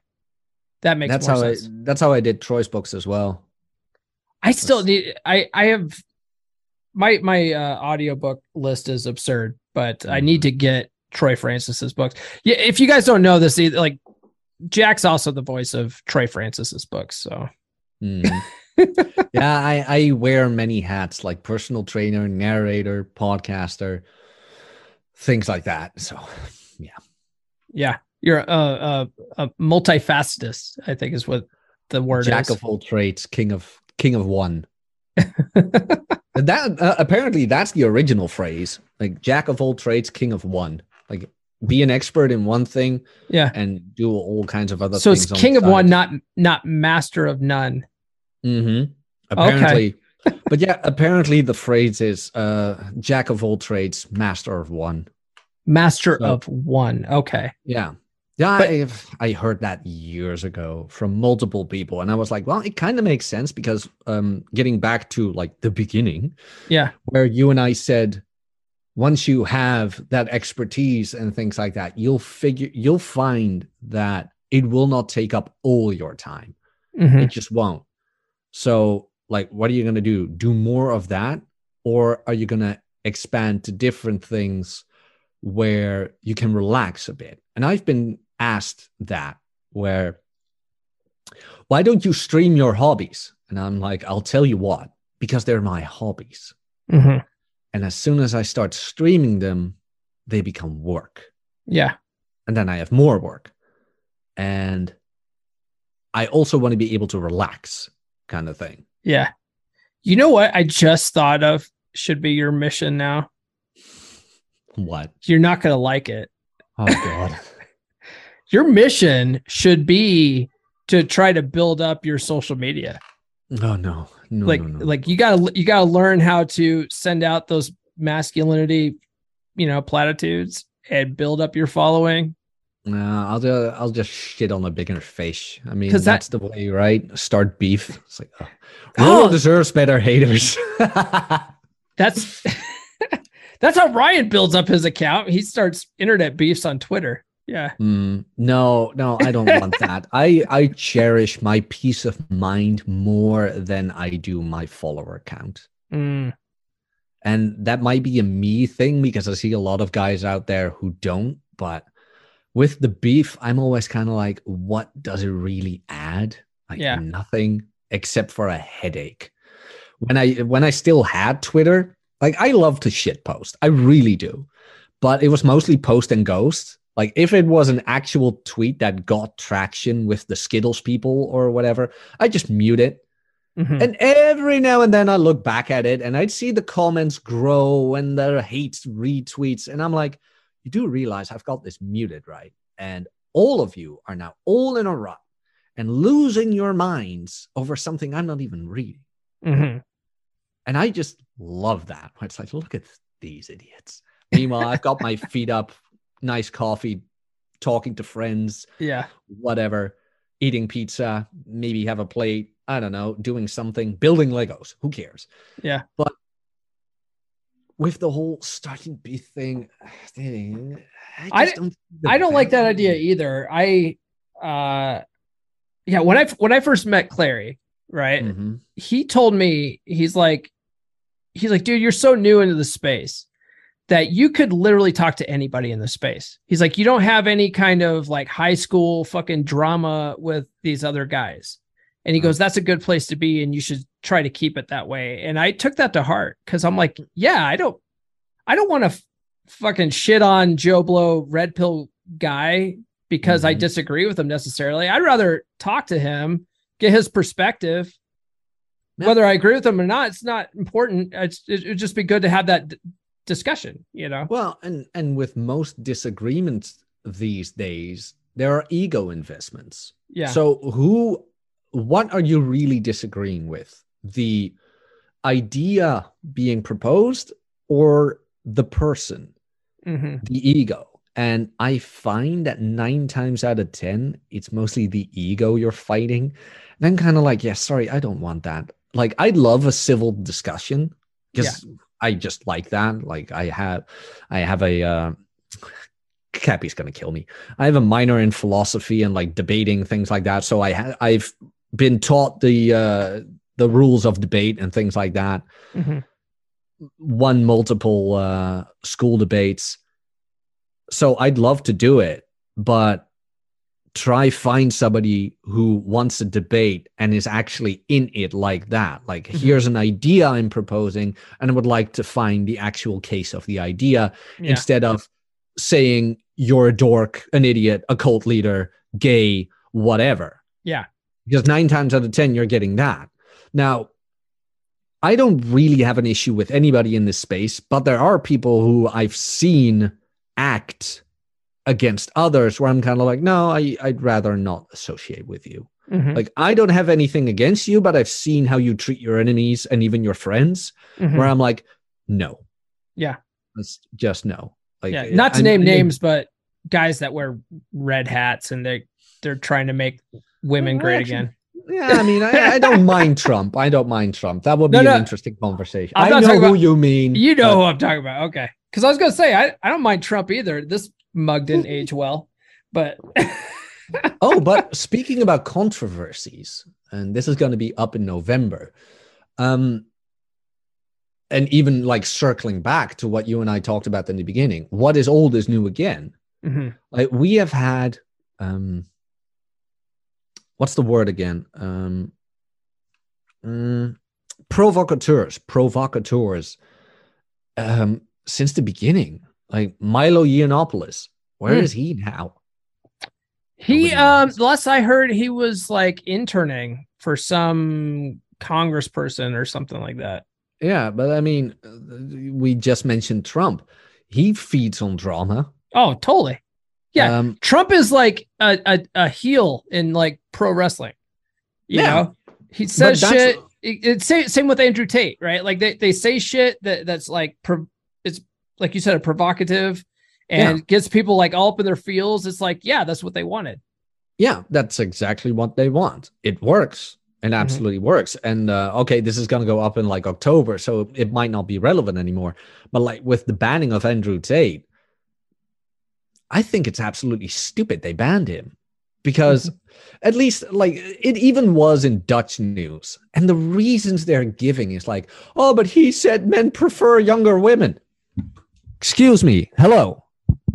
that makes that's how sense. I that's how I did Troy's books as well. I still need I I have my my uh audiobook list is absurd, but I need to get Troy Francis's books. Yeah, if you guys don't know this, either, like Jack's also the voice of Trey Francis's books, so Mhm. yeah, I, I wear many hats like personal trainer, narrator, podcaster, things like that. So, yeah. yeah, you're a a, a multifacetous, I think is what the word Jack is. of all trades, king of king of one. And that uh, apparently that's the original phrase, like jack of all trades, king of one. Like be an expert in one thing yeah. and do all kinds of other So things. it's king of one, not not master of none. Mm-hmm. Apparently, but yeah, apparently the phrase is uh, jack of all trades, master of one. Master So- of one. Okay. Yeah. Yeah, But- I've, I heard that years ago from multiple people, and I was like, well, it kind of makes sense because um, getting back to like the beginning, Yeah. where you and I said, once you have that expertise and things like that, you'll figure, you'll find that it will not take up all your time. Mhm. It just won't. So, like, what are you going to do? Do more of that? Or are you going to expand to different things where you can relax a bit? And I've been asked that, where, why don't you stream your hobbies? And I'm like, I'll tell you what, because they're my hobbies. Mhm. And as soon as I start streaming them, they become work Yeah. and then I have more work. And I also want to be able to relax, kind of thing. Yeah. You know what I just thought of should be your mission now? What? You're not going to like it. Oh God. Your mission should be to try to build up your social media. Oh no, no, like no, no. like you got to you got to learn how to send out those masculinity, you know, platitudes and build up your following. No, I'll just I'll just shit on a bigger face. I mean, that- that's the way, right? Start beef. It's like, uh, oh, Oh. Rollo deserves better haters. That's That's how Ryan builds up his account. He starts internet beefs on Twitter. Yeah. Mm, no, no, I don't want that. I I cherish my peace of mind more than I do my follower count. Mm, And that might be a me thing because I see a lot of guys out there who don't. But with the beef, I'm always kind of like, what does it really add? Like Yeah. nothing except for a headache. When I when I still had Twitter, like I love to shit post. I really do. But it was mostly post and ghost. Like if it was an actual tweet that got traction with the Skittles people or whatever, I just mute it. Mhm. And every now and then I look back at it and I'd see the comments grow and the hate retweets. And I'm like, you do realize I've got this muted, right? And all of you are now all in a rut and losing your minds over something I'm not even reading. Mhm. And I just love that. It's like, look at these idiots. Meanwhile, I've got my feet up, nice coffee, talking to friends, Yeah. whatever, eating pizza, maybe have a plate. I don't know, doing something, building Legos. Who cares? Yeah. But with the whole starting B thing, I, I- don't. I don't like that idea either. I uh yeah, when I when I first met Clarey, right? Mhm. He told me he's like he's like, dude, you're so new into the space that you could literally talk to anybody in the space. He's like, you don't have any kind of like high school fucking drama with these other guys. And he goes, that's a good place to be, and you should try to keep it that way. And I took that to heart because I'm like, yeah, I don't, I don't want to f- fucking shit on Joe Blow red pill guy because I Mhm. disagree with him necessarily. I'd rather talk to him, get his perspective. Yeah. Whether I agree with him or not, it's not important. It's, it would just be good to have that discussion, you know? Well, and and with most disagreements these days, there are ego investments. Yeah. So who what are you really disagreeing with? The idea being proposed or the person, hmm the ego? And I find that nine times out of 10, it's mostly the ego you're fighting. And I'm kind of like, yeah, sorry, I don't want that. Like, I love a civil discussion because I just like that. Like, I have, I have a, uh, Cappy's gonna kill me. I have a minor in philosophy and like debating things like that. So I ha- I've been taught the uh, the rules of debate and things like that. hmm Won multiple uh, school debates. So I'd love to do it, but try find somebody who wants a debate and is actually in it like that. Like Mhm. here's an idea I'm proposing, and I would like to find the actual case of the idea Yeah. instead of saying you're a dork, an idiot, a cult leader, gay, whatever. Yeah. Because nine times out of 10, you're getting that. Now, I don't really have an issue with anybody in this space, but there are people who I've seen act against others where I'm kind of like, no, I, I'd rather not associate with you. Mhm. Like, I don't have anything against you, but I've seen how you treat your enemies and even your friends Mhm. where I'm like, no. Yeah. It's just no. Like, yeah. Not to I'm- name I'm- names, but guys that wear red hats and they they're trying to make women Well, great actually, again. Yeah, I mean, I, I don't mind Trump. I don't mind Trump. That would be No, no. an interesting conversation. I'm I know who about- you mean. You know but- who I'm talking about. Okay. Because I was gonna say I, I don't mind Trump either. This mug didn't age well, but oh, but speaking about controversies, and this is going to be up in November, um, and even like circling back to what you and I talked about in the beginning, what is old is new again. Mhm. Like we have had, um, what's the word again? Um, mm, provocateurs, provocateurs, um, since the beginning. Like Milo Yiannopoulos, where Hmm. is he now? he um last I heard he was like interning for some congressperson or something like that. Yeah, but I mean, uh, we just mentioned Trump. He feeds on drama. Oh, totally. Yeah. Um, Trump is like a, a, a heel in like pro wrestling. You Yeah. know, he says shit. It, it's same, same with Andrew Tate, right? Like they, they say shit that that's like, pro, it's like you said, a provocative and gets people like all up in their feels. It's like, yeah, that's what they wanted. yeah, that's exactly what they want. It works and Mm-hmm. absolutely works. And uh, okay, this is going to go up in like October, so it might not be relevant anymore. But like with the banning of Andrew Tate, I think it's absolutely stupid they banned him because at least like it even was in Dutch news. And the reasons they're giving is like, oh, but he said men prefer younger women. Excuse me. Hello.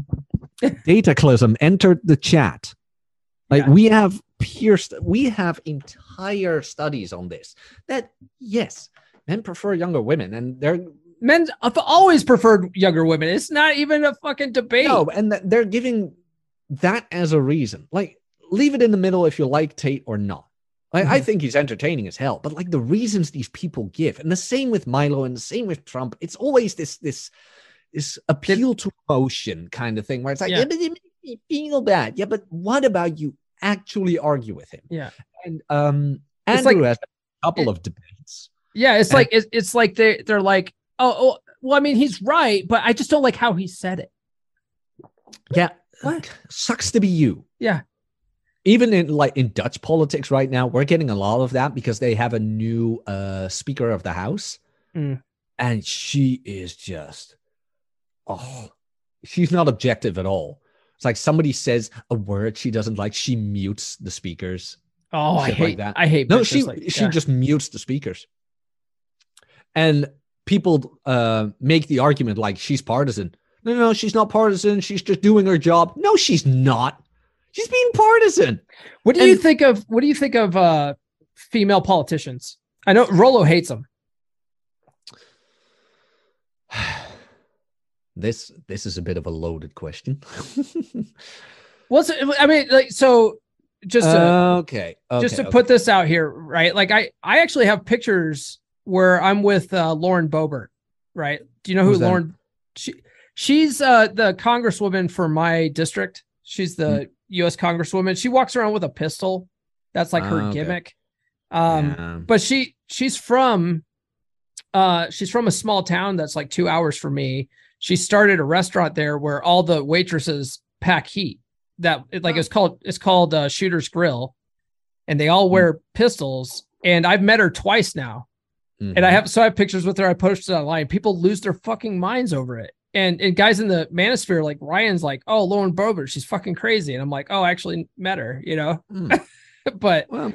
Dataclysm entered the chat. Like Yeah. we have pierced, we have entire studies on this. That yes, men prefer younger women, and they're Men have always preferred younger women. It's not even a fucking debate. no, and that they're giving that as a reason. Like, leave it in the middle if you like Tate or not. Like, I Mhm. think he's entertaining as hell, but like the reasons these people give, and the same with Milo, and the same with Trump, it's always this this this appeal to emotion kind of thing where it's like, Yeah. yeah, but it makes me feel bad. Yeah, but what about you actually argue with him? Yeah. And um, It's Andrew like- has a couple it- of debates. Yeah, it's And- like it's, it's like they they're like, oh, oh, well, I mean, he's right, but I just don't like how he said it. Yeah, What? sucks to be you. Yeah. Even in like in Dutch politics right now, we're getting a lot of that because they have a new uh Speaker of the House, Mm. and she is just, oh, she's not objective at all. It's like somebody says a word she doesn't like, she mutes the speakers. Oh, I Shit like hate that. I hate. No, she like- she just mutes the speakers. And people uh make the argument like she's partisan. No, no, she's not partisan. She's just doing her job. No, she's not. She's being partisan. What do you think of what do you think of uh female politicians? I know Rollo hates them. This this is a bit of a loaded question. What's it, I mean, like so just to okay, okay. just to okay. put this out here, right? Like I I actually have pictures where I'm with uh, Lauren Boebert, right? Do you know who Who's that? Lauren? She she's uh, the congresswoman for my district. She's the U.S. congresswoman. She walks around with a pistol. That's like her Ah, okay. gimmick. Um, Yeah. but she she's from uh she's from a small town that's like two hours from me. She started a restaurant there where all the waitresses pack heat. That it, like Oh. it's called it's called uh, Shooter's Grill, and they all wear pistols. And I've met her twice now, and I Mhm. have so I have pictures with her. I posted online. People lose their fucking minds over it. And and guys in the manosphere like Ryan's like, oh Lauren Boebert, she's fucking crazy. And I'm like, oh, I actually met her, you know. Mm. but well,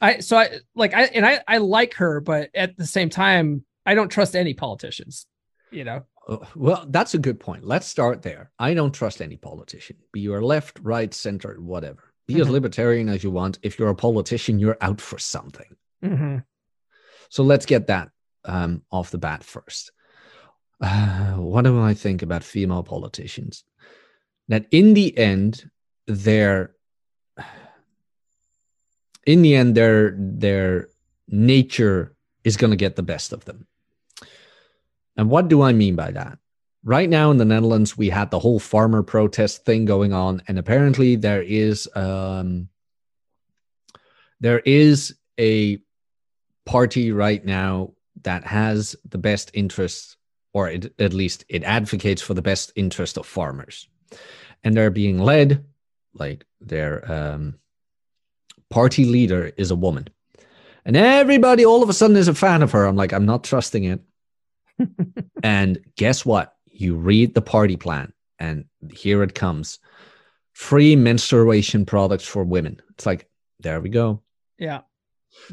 I so I like I and I I like her, but at the same time, I don't trust any politicians. You know, well, that's a good point. Let's start there. I don't trust any politician, be you left, right, center, whatever. Be as Mhm. libertarian as you want. If you're a politician, you're out for something. mm-hmm. So let's get that um, off the bat first. Uh, what do I think about female politicians? That in the end, their in the end, their their nature is going to get the best of them. And what do I mean by that? Right now in the Netherlands, we had the whole farmer protest thing going on, and apparently there is um, there is a party right now that has the best interests, or it, at least it advocates for the best interest of farmers, and they're being led like their um, party leader is a woman, and everybody all of a sudden is a fan of her. I'm like, I'm not trusting it. and guess what? You read the party plan, and here it comes: free menstruation products for women. It's like, there we go. yeah.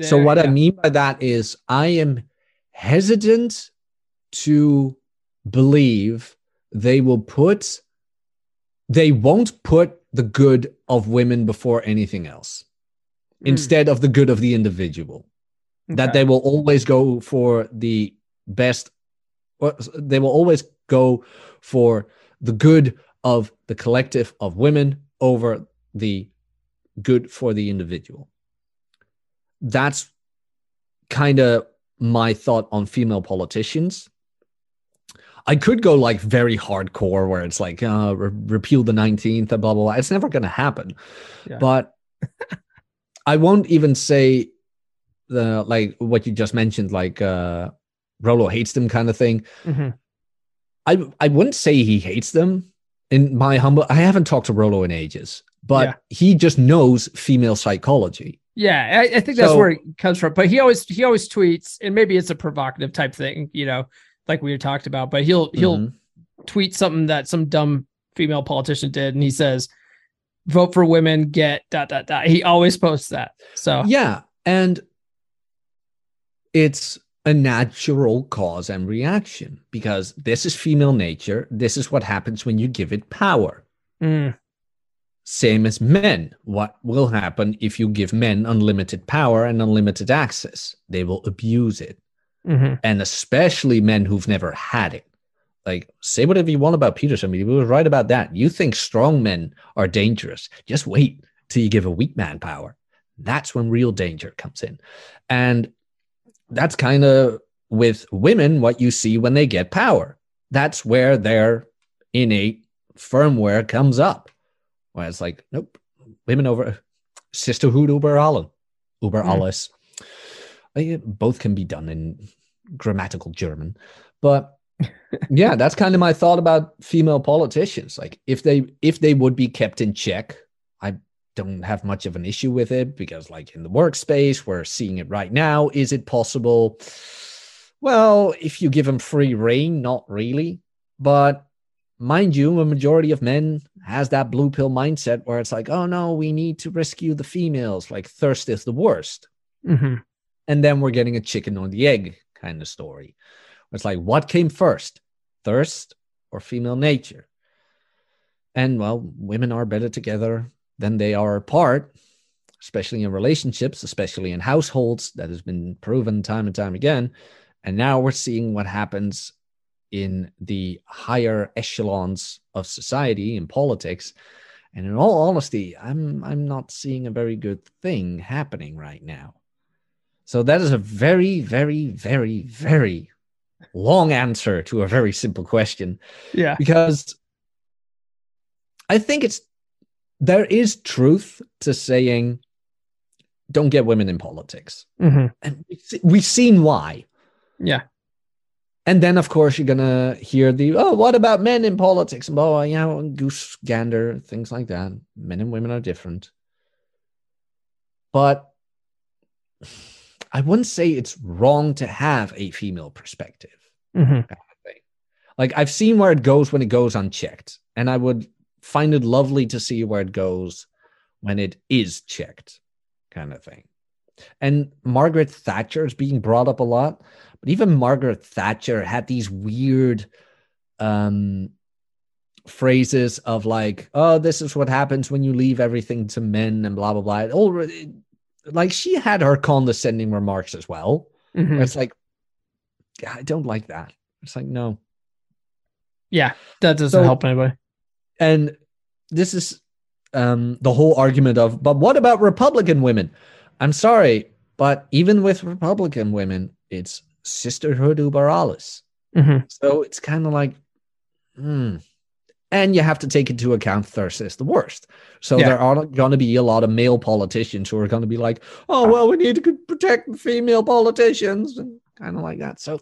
So There- what I mean by that is I am hesitant to believe they will put they won't put the good of women before anything else Mm, instead of the good of the individual that they will always go for the best they will always go for the good of the collective of women over the good for the individual. That's kind of my thought on female politicians. I could go like very hardcore where it's like uh, re- repeal the 19th and blah blah blah. It's never going to happen. Yeah. but i won't even say the like what you just mentioned like uh rollo hates them kind of thing Mhm. I I wouldn't say he hates them. In my humble, I haven't talked to Rollo in ages, but Yeah. he just knows female psychology. Yeah, I, I think that's So- where it comes from. But he always he always tweets, and maybe it's a provocative type thing, you know, like we talked about. But he'll he'll Mhm. tweet something that some dumb female politician did, and he says, "Vote for women, get dot dot dot." He always posts that. So Yeah, and it's a natural cause and reaction because this is female nature. This is what happens when you give it power. Mm, Same as men. What will happen if you give men unlimited power and unlimited access? They will abuse it. mhm. and especially men who've never had it like say whatever you want about Peterson, but he was right about that. You think strong men are dangerous. Just wait till you give a weak man power. That's when real danger comes in. And that's kind of with women what you see when they get power. That's where their innate firmware comes up. Where it's like, nope, women over sisterhood über allen, über mm. alles. Both can be done in grammatical German. But yeah, that's kind of my thought about female politicians. Like if they if they would be kept in check, don't have much of an issue with it because like in the workspace, we're seeing it right now. Is it possible? Well, if you give them free reign, not really. But mind you, a majority of men has that blue pill mindset where it's like, oh no, we need to rescue the females. Like thirst is the worst. Mm-hmm. And then we're getting a chicken or the egg kind of story. It's like, what came first, thirst or female nature? And well, women are better together than they are apart, especially in relationships, especially in households. That has been proven time and time again. And now we're seeing what happens in the higher echelons of society in politics. And in all honesty, I'm I'm not seeing a very good thing happening right now. So that is a very, very, very, very long answer to a very simple question. Yeah. Because I think it's there is truth to saying don't get women in politics. Mm-hmm. And we've seen why. Yeah. And then, of course, you're gonna hear the oh, what about men in politics? And oh, yeah, goose gander, things like that. Men and women are different. But I wouldn't say it's wrong to have a female perspective. Mm-hmm. Like I've seen where it goes when it goes unchecked, and I would find it lovely to see where it goes when it is checked, kind of thing. And Margaret Thatcher is being brought up a lot, but even Margaret Thatcher had these weird um, phrases of like, "Oh, this is what happens when you leave everything to men," and blah blah blah. It already, like she had her condescending remarks as well. Mm-hmm. It's like, yeah, I don't like that. It's like no. Yeah, that doesn't so, help anybody. And this is um, the whole argument of, but what about Republican women? I'm sorry, but even with Republican women, it's sisterhood über alles. Mm-hmm. So it's kind of like, hmm. And you have to take into account thirst is the worst. So yeah. there are going to be a lot of male politicians who are going to be like, oh, well, we need to protect female politicians and kind of like that. So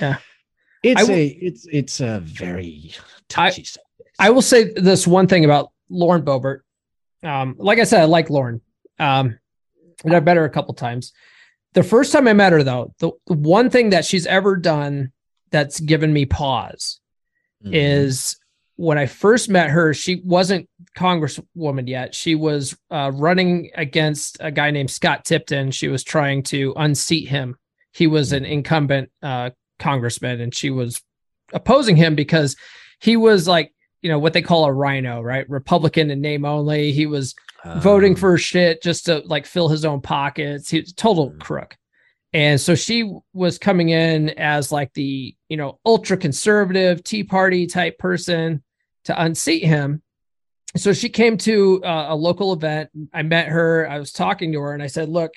yeah, it's w- a it's it's a very touchy I, subject. I will say this one thing about Lauren Boebert. Um, like I said, I like Lauren. Um, and I've met her a couple times. The first time I met her, though, the, the one thing that she's ever done that's given me pause mm-hmm. is when I first met her, she wasn't congresswoman yet. She was uh, running against a guy named Scott Tipton. She was trying to unseat him. He was an mm-hmm. incumbent uh, congressman, and she was opposing him because he was like, you know, what they call a rhino, right? Republican in name only. He was um, voting for shit just to like fill his own pockets. He's a total mm. crook. And so she was coming in as like the, you know, ultra conservative Tea Party type person to unseat him. So she came to uh, a local event. I met her. I was talking to her and I said, Look,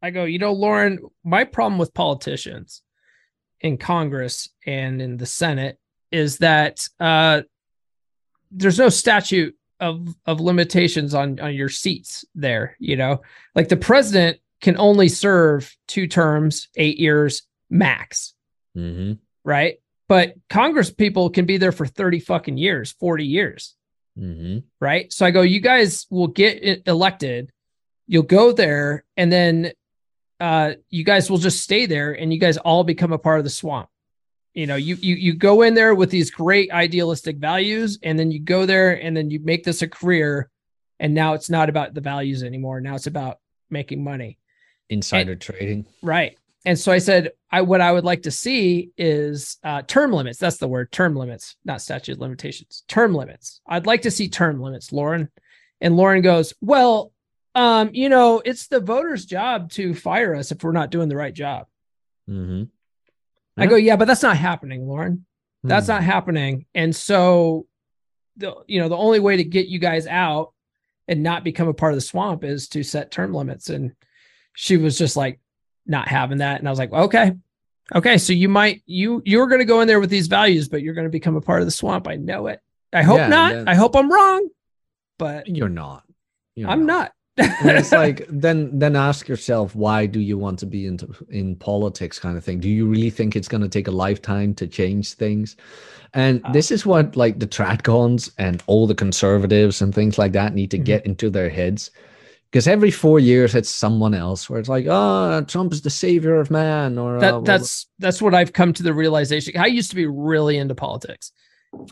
I go, you know, Lauren, my problem with politicians in Congress and in the Senate is that uh, there's no statute of of limitations on on your seats there you know? Like the president can only serve two terms eight years max. Mm-hmm. right? But congress people can be there for 30 fucking years 40 years. Mm-hmm. right? So i go you guys will get elected. You'll go there and then uh you guys will just stay there and you guys all become a part of the swamp you know you you you go in there with these great idealistic values and then you go there and then you make this a career and now it's not about the values anymore. Now it's about making money. Insider and, trading. Right. And so i said i what i would like to see is uh, term limits. That's the word term limits not statute limitations. Term limits. I'd like to see term limits lauren. And lauren goes well um you know it's the voters job to fire us if we're not doing the right job. Mm-hmm. I go, yeah, but that's not happening, Lauren. That's Hmm. not happening. And so the you know, the only way to get you guys out and not become a part of the swamp is to set term limits. And she was just like not having that. And I was like, okay. Okay. So you might you you're gonna go in there with these values, but you're gonna become a part of the swamp. I know it. I hope Yeah, not. yeah. I hope I'm wrong, but You're not. You're I'm not. and it's like then then ask yourself why do you want to be into in politics kind of thing do you really think it's going to take a lifetime to change things and Uh. this is what like the tradcons and all the conservatives and things like that need to Mhm. get into their heads because every four years it's someone else where it's like oh trump is the savior of man or uh, that well, that's that's what I've come to the realization. I used to be really into politics.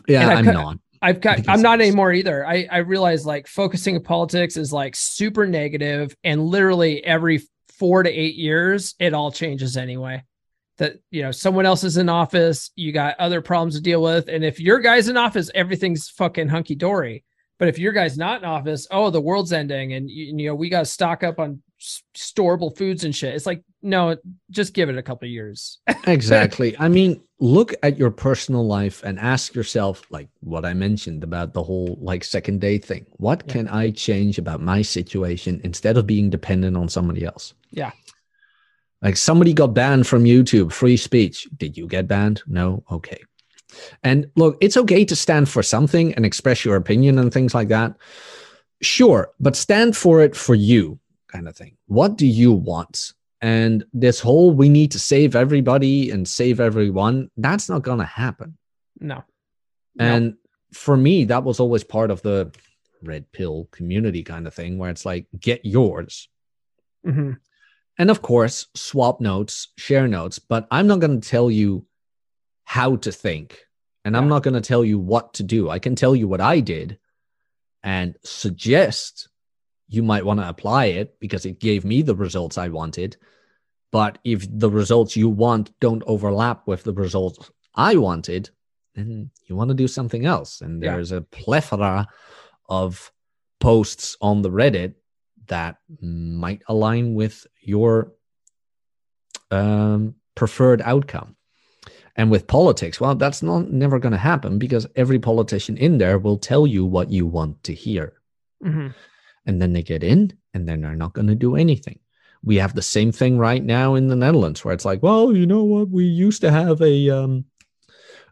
yeah i'm not I've got I'm not anymore either. I I realize like focusing on politics is like super negative and literally every 4 to 8 years it all changes anyway. That you know someone else is in office, you got other problems to deal with and if your guy's in office everything's fucking hunky dory. But if your guy's not in office, oh the world's ending and you, you know we got to stock up on storable foods and shit. It's like no, just give it a couple of years. exactly. I mean look at your personal life and ask yourself like what i mentioned about the whole like second day thing. What Yeah. can i change about my situation instead of being dependent on somebody else? Yeah. like somebody got banned from youtube free speech. Did you get banned? No? Okay. And look it's okay to stand for something and express your opinion and things like that. Sure but stand for it for you kind of thing. What do you want and this whole we need to save everybody and save everyone that's not going to happen No. No. and for me that was always part of the red pill community kind of thing where it's like get yours Mhm. and of course swap notes share notes but i'm not going to tell you how to think and i'm not going to tell you what to do i can tell you what i did and suggest you might want to apply it because it gave me the results i wanted but if the results you want don't overlap with the results i wanted then you want to do something else and Yeah. there's a plethora of posts on the reddit that might align with your um, preferred outcome. And with politics, well, that's not never going to happen because every politician in there will tell you what you want to hear. Mhm. And then they get in and then they're not going to do anything. We have the same thing right now in the Netherlands where it's like, well, you know what? We used to have a um,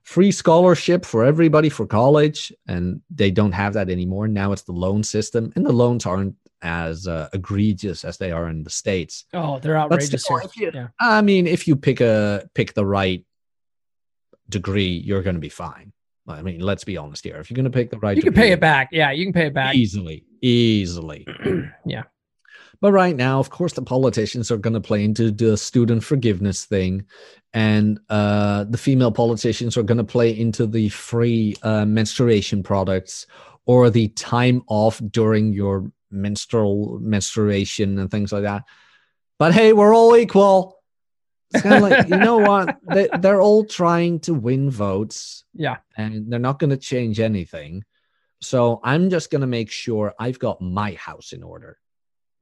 free scholarship for everybody for college, and they don't have that anymore. Now it's the loan system, and the loans aren't as uh, egregious as they are in the States. Oh, they're outrageous still, you- Yeah. I mean, if you pick a pick the right degree, you're going to be fine. I mean, let's be honest here. If you're going to pick the right, You can pay it back. Yeah, you can pay it back. easily, easily. yeah. But right now, of course, the politicians are going to play into the student forgiveness thing, and uh, the female politicians are going to play into the free uh, menstruation products or the time off during your menstrual menstruation and things like that. But hey, we're all equal. It's kind of like you know what? They, they're all trying to win votes Yeah. and they're not going to change anything. So I'm just going to make sure I've got my house in order,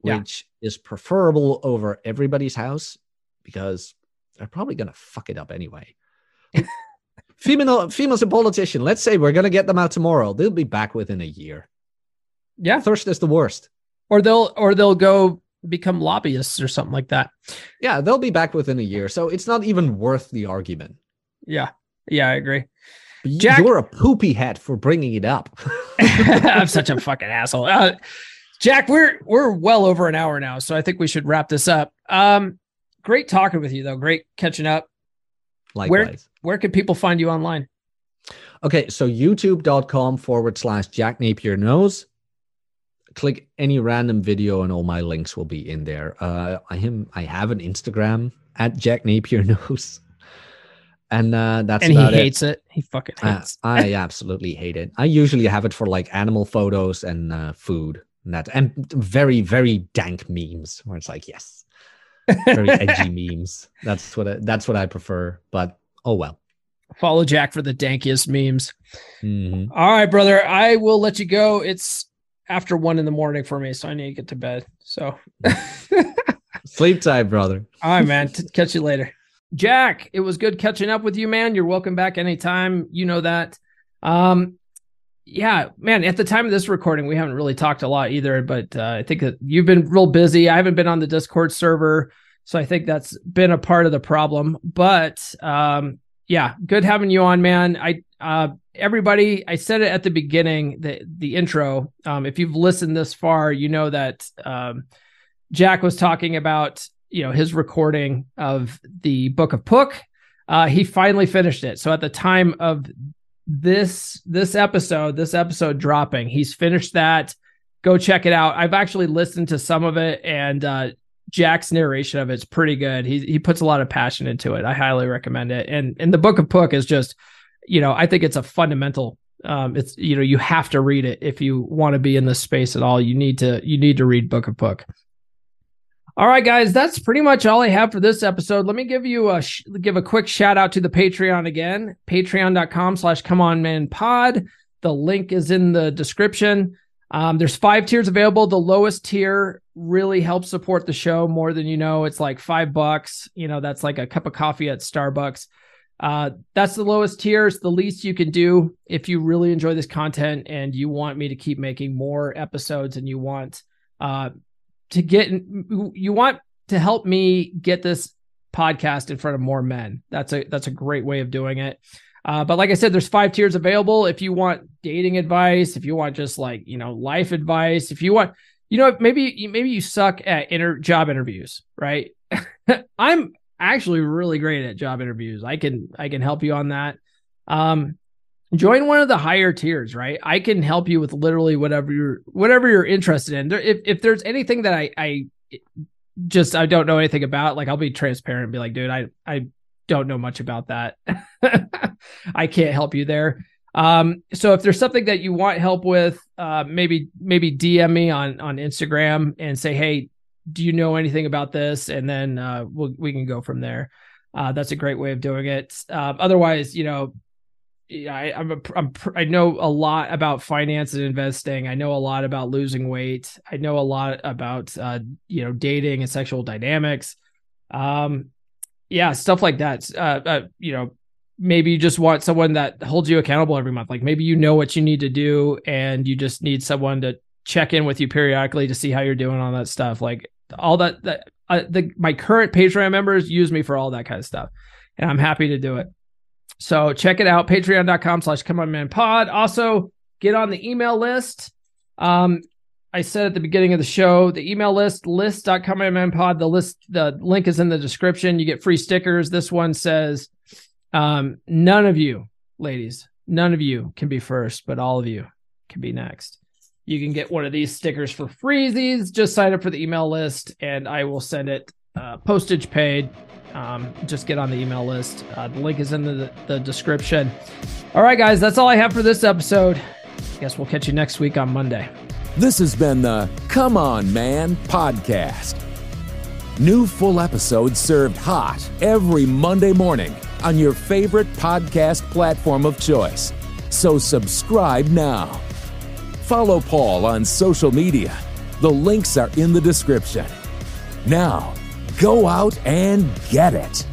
Yeah. which is preferable over everybody's house because they're probably going to fuck it up anyway. Female, females a politician. Let's say we're going to get them out tomorrow. They'll be back within a year. Yeah. Thirst is the worst. Or they'll or they'll go become lobbyists or something like that. Yeah, they'll be back within a year. So it's not even worth the argument. Yeah. Yeah, I agree. Jack- You're a poopy hat for bringing it up. I'm such a fucking asshole. Uh, Jack, we're we're well over an hour now, so I think we should wrap this up. Um, great talking with you though. Great catching up. Likewise. Where can people find you online? Okay, so youtube.com forward slash Jack Napier Knows. Click any random video and all my links will be in there. Uh, I am I have an Instagram at Jack Napier Knows. And uh, that's and he about it. hates it. He fucking Uh, hates. I absolutely hate it. I usually have it for like animal photos and uh, food and that, and very very dank memes where it's like yes, very edgy memes. That's what I, that's what I prefer. But oh well. Follow Jack for the dankiest memes. Mhm. All right, brother. I will let you go. It's after one in the morning for me, so I need to get to bed. So, Sleep tight, brother. All right, man. T- catch you later. Jack, it was good catching up with you, man. You're welcome back anytime. You know that. Um, yeah, man, at the time of this recording, we haven't really talked a lot either, but uh, I think that you've been real busy. I haven't been on the Discord server, so I think that's been a part of the problem. But um, yeah, good having you on, man. I uh, everybody, I said it at the beginning, the the intro. Um, if you've listened this far, you know that um, Jack was talking about you know his recording of the Book of Pook. Uh, he finally finished it. So at the time of this this episode, this episode dropping. He's finished that. Go check it out. I've actually listened to some of it, and uh, Jack's narration of it's pretty good. He he puts a lot of passion into it. I highly recommend it. And and the Book of Pook is just, you know, I think it's a fundamental. Um, it's you know you have to read it if you want to be in this space at all. You need to you need to read Book of Pook. All right, guys, that's pretty much all I have for this episode. Let me give you a sh- give a quick shout out to the Patreon again, patreon.com slash come on man pod. The link is in the description. Um, there's five tiers available. The lowest tier really helps support the show more than you know. It's like five bucks. You know, that's like a cup of coffee at Starbucks. Uh, that's the lowest tier. It's the least you can do if you really enjoy this content and you want me to keep making more episodes and you want uh, to get you want to help me get this podcast in front of more men. That's a that's a great way of doing it. Uh, but like I said, there's five tiers available. If you want dating advice, if you want just like you know life advice, if you want, you know, maybe maybe you suck at inter job interviews, right? I'm actually really great at job interviews. I can I can help you on that. Um, join one of the higher tiers right i can help you with literally whatever you're whatever you're interested in if, if there's anything that i i just i don't know anything about like i'll be transparent and be like dude i i don't know much about that i can't help you there um so if there's something that you want help with uh maybe maybe dm me on on instagram and say hey do you know anything about this and then uh we'll, we can go from there uh, that's a great way of doing it. Uh, otherwise, you know, I, I'm, a, I'm I know a lot about finance and investing. I know a lot about losing weight. I know a lot about uh, you know dating and sexual dynamics. Um, yeah, stuff like that. Uh, uh, you know, maybe you just want someone that holds you accountable every month. Like maybe you know what you need to do, and you just need someone to check in with you periodically to see how you're doing on that stuff. Like all that. That uh, the my current Patreon members use me for all that kind of stuff, and I'm happy to do it. So check it out, patreon.com slash come on man pod. Also, get on the email list. Um, I said at the beginning of the show, the email list, list.comeonmanpod. The list, the link is in the description. You get free stickers. This one says, um, none of you, ladies, none of you can be first, but all of you can be next. You can get one of these stickers for freezies. Just sign up for the email list and I will send it uh, postage paid um, just get on the email list. Uh, the link is in the, the description. All right, guys, that's all I have for this episode. I guess we'll catch you next week on Monday. This has been the Come On Man podcast. New full episodes served hot every Monday morning on your favorite podcast platform of choice. So subscribe now. Follow Paul on social media. The links are in the description. Now, Go out and get it.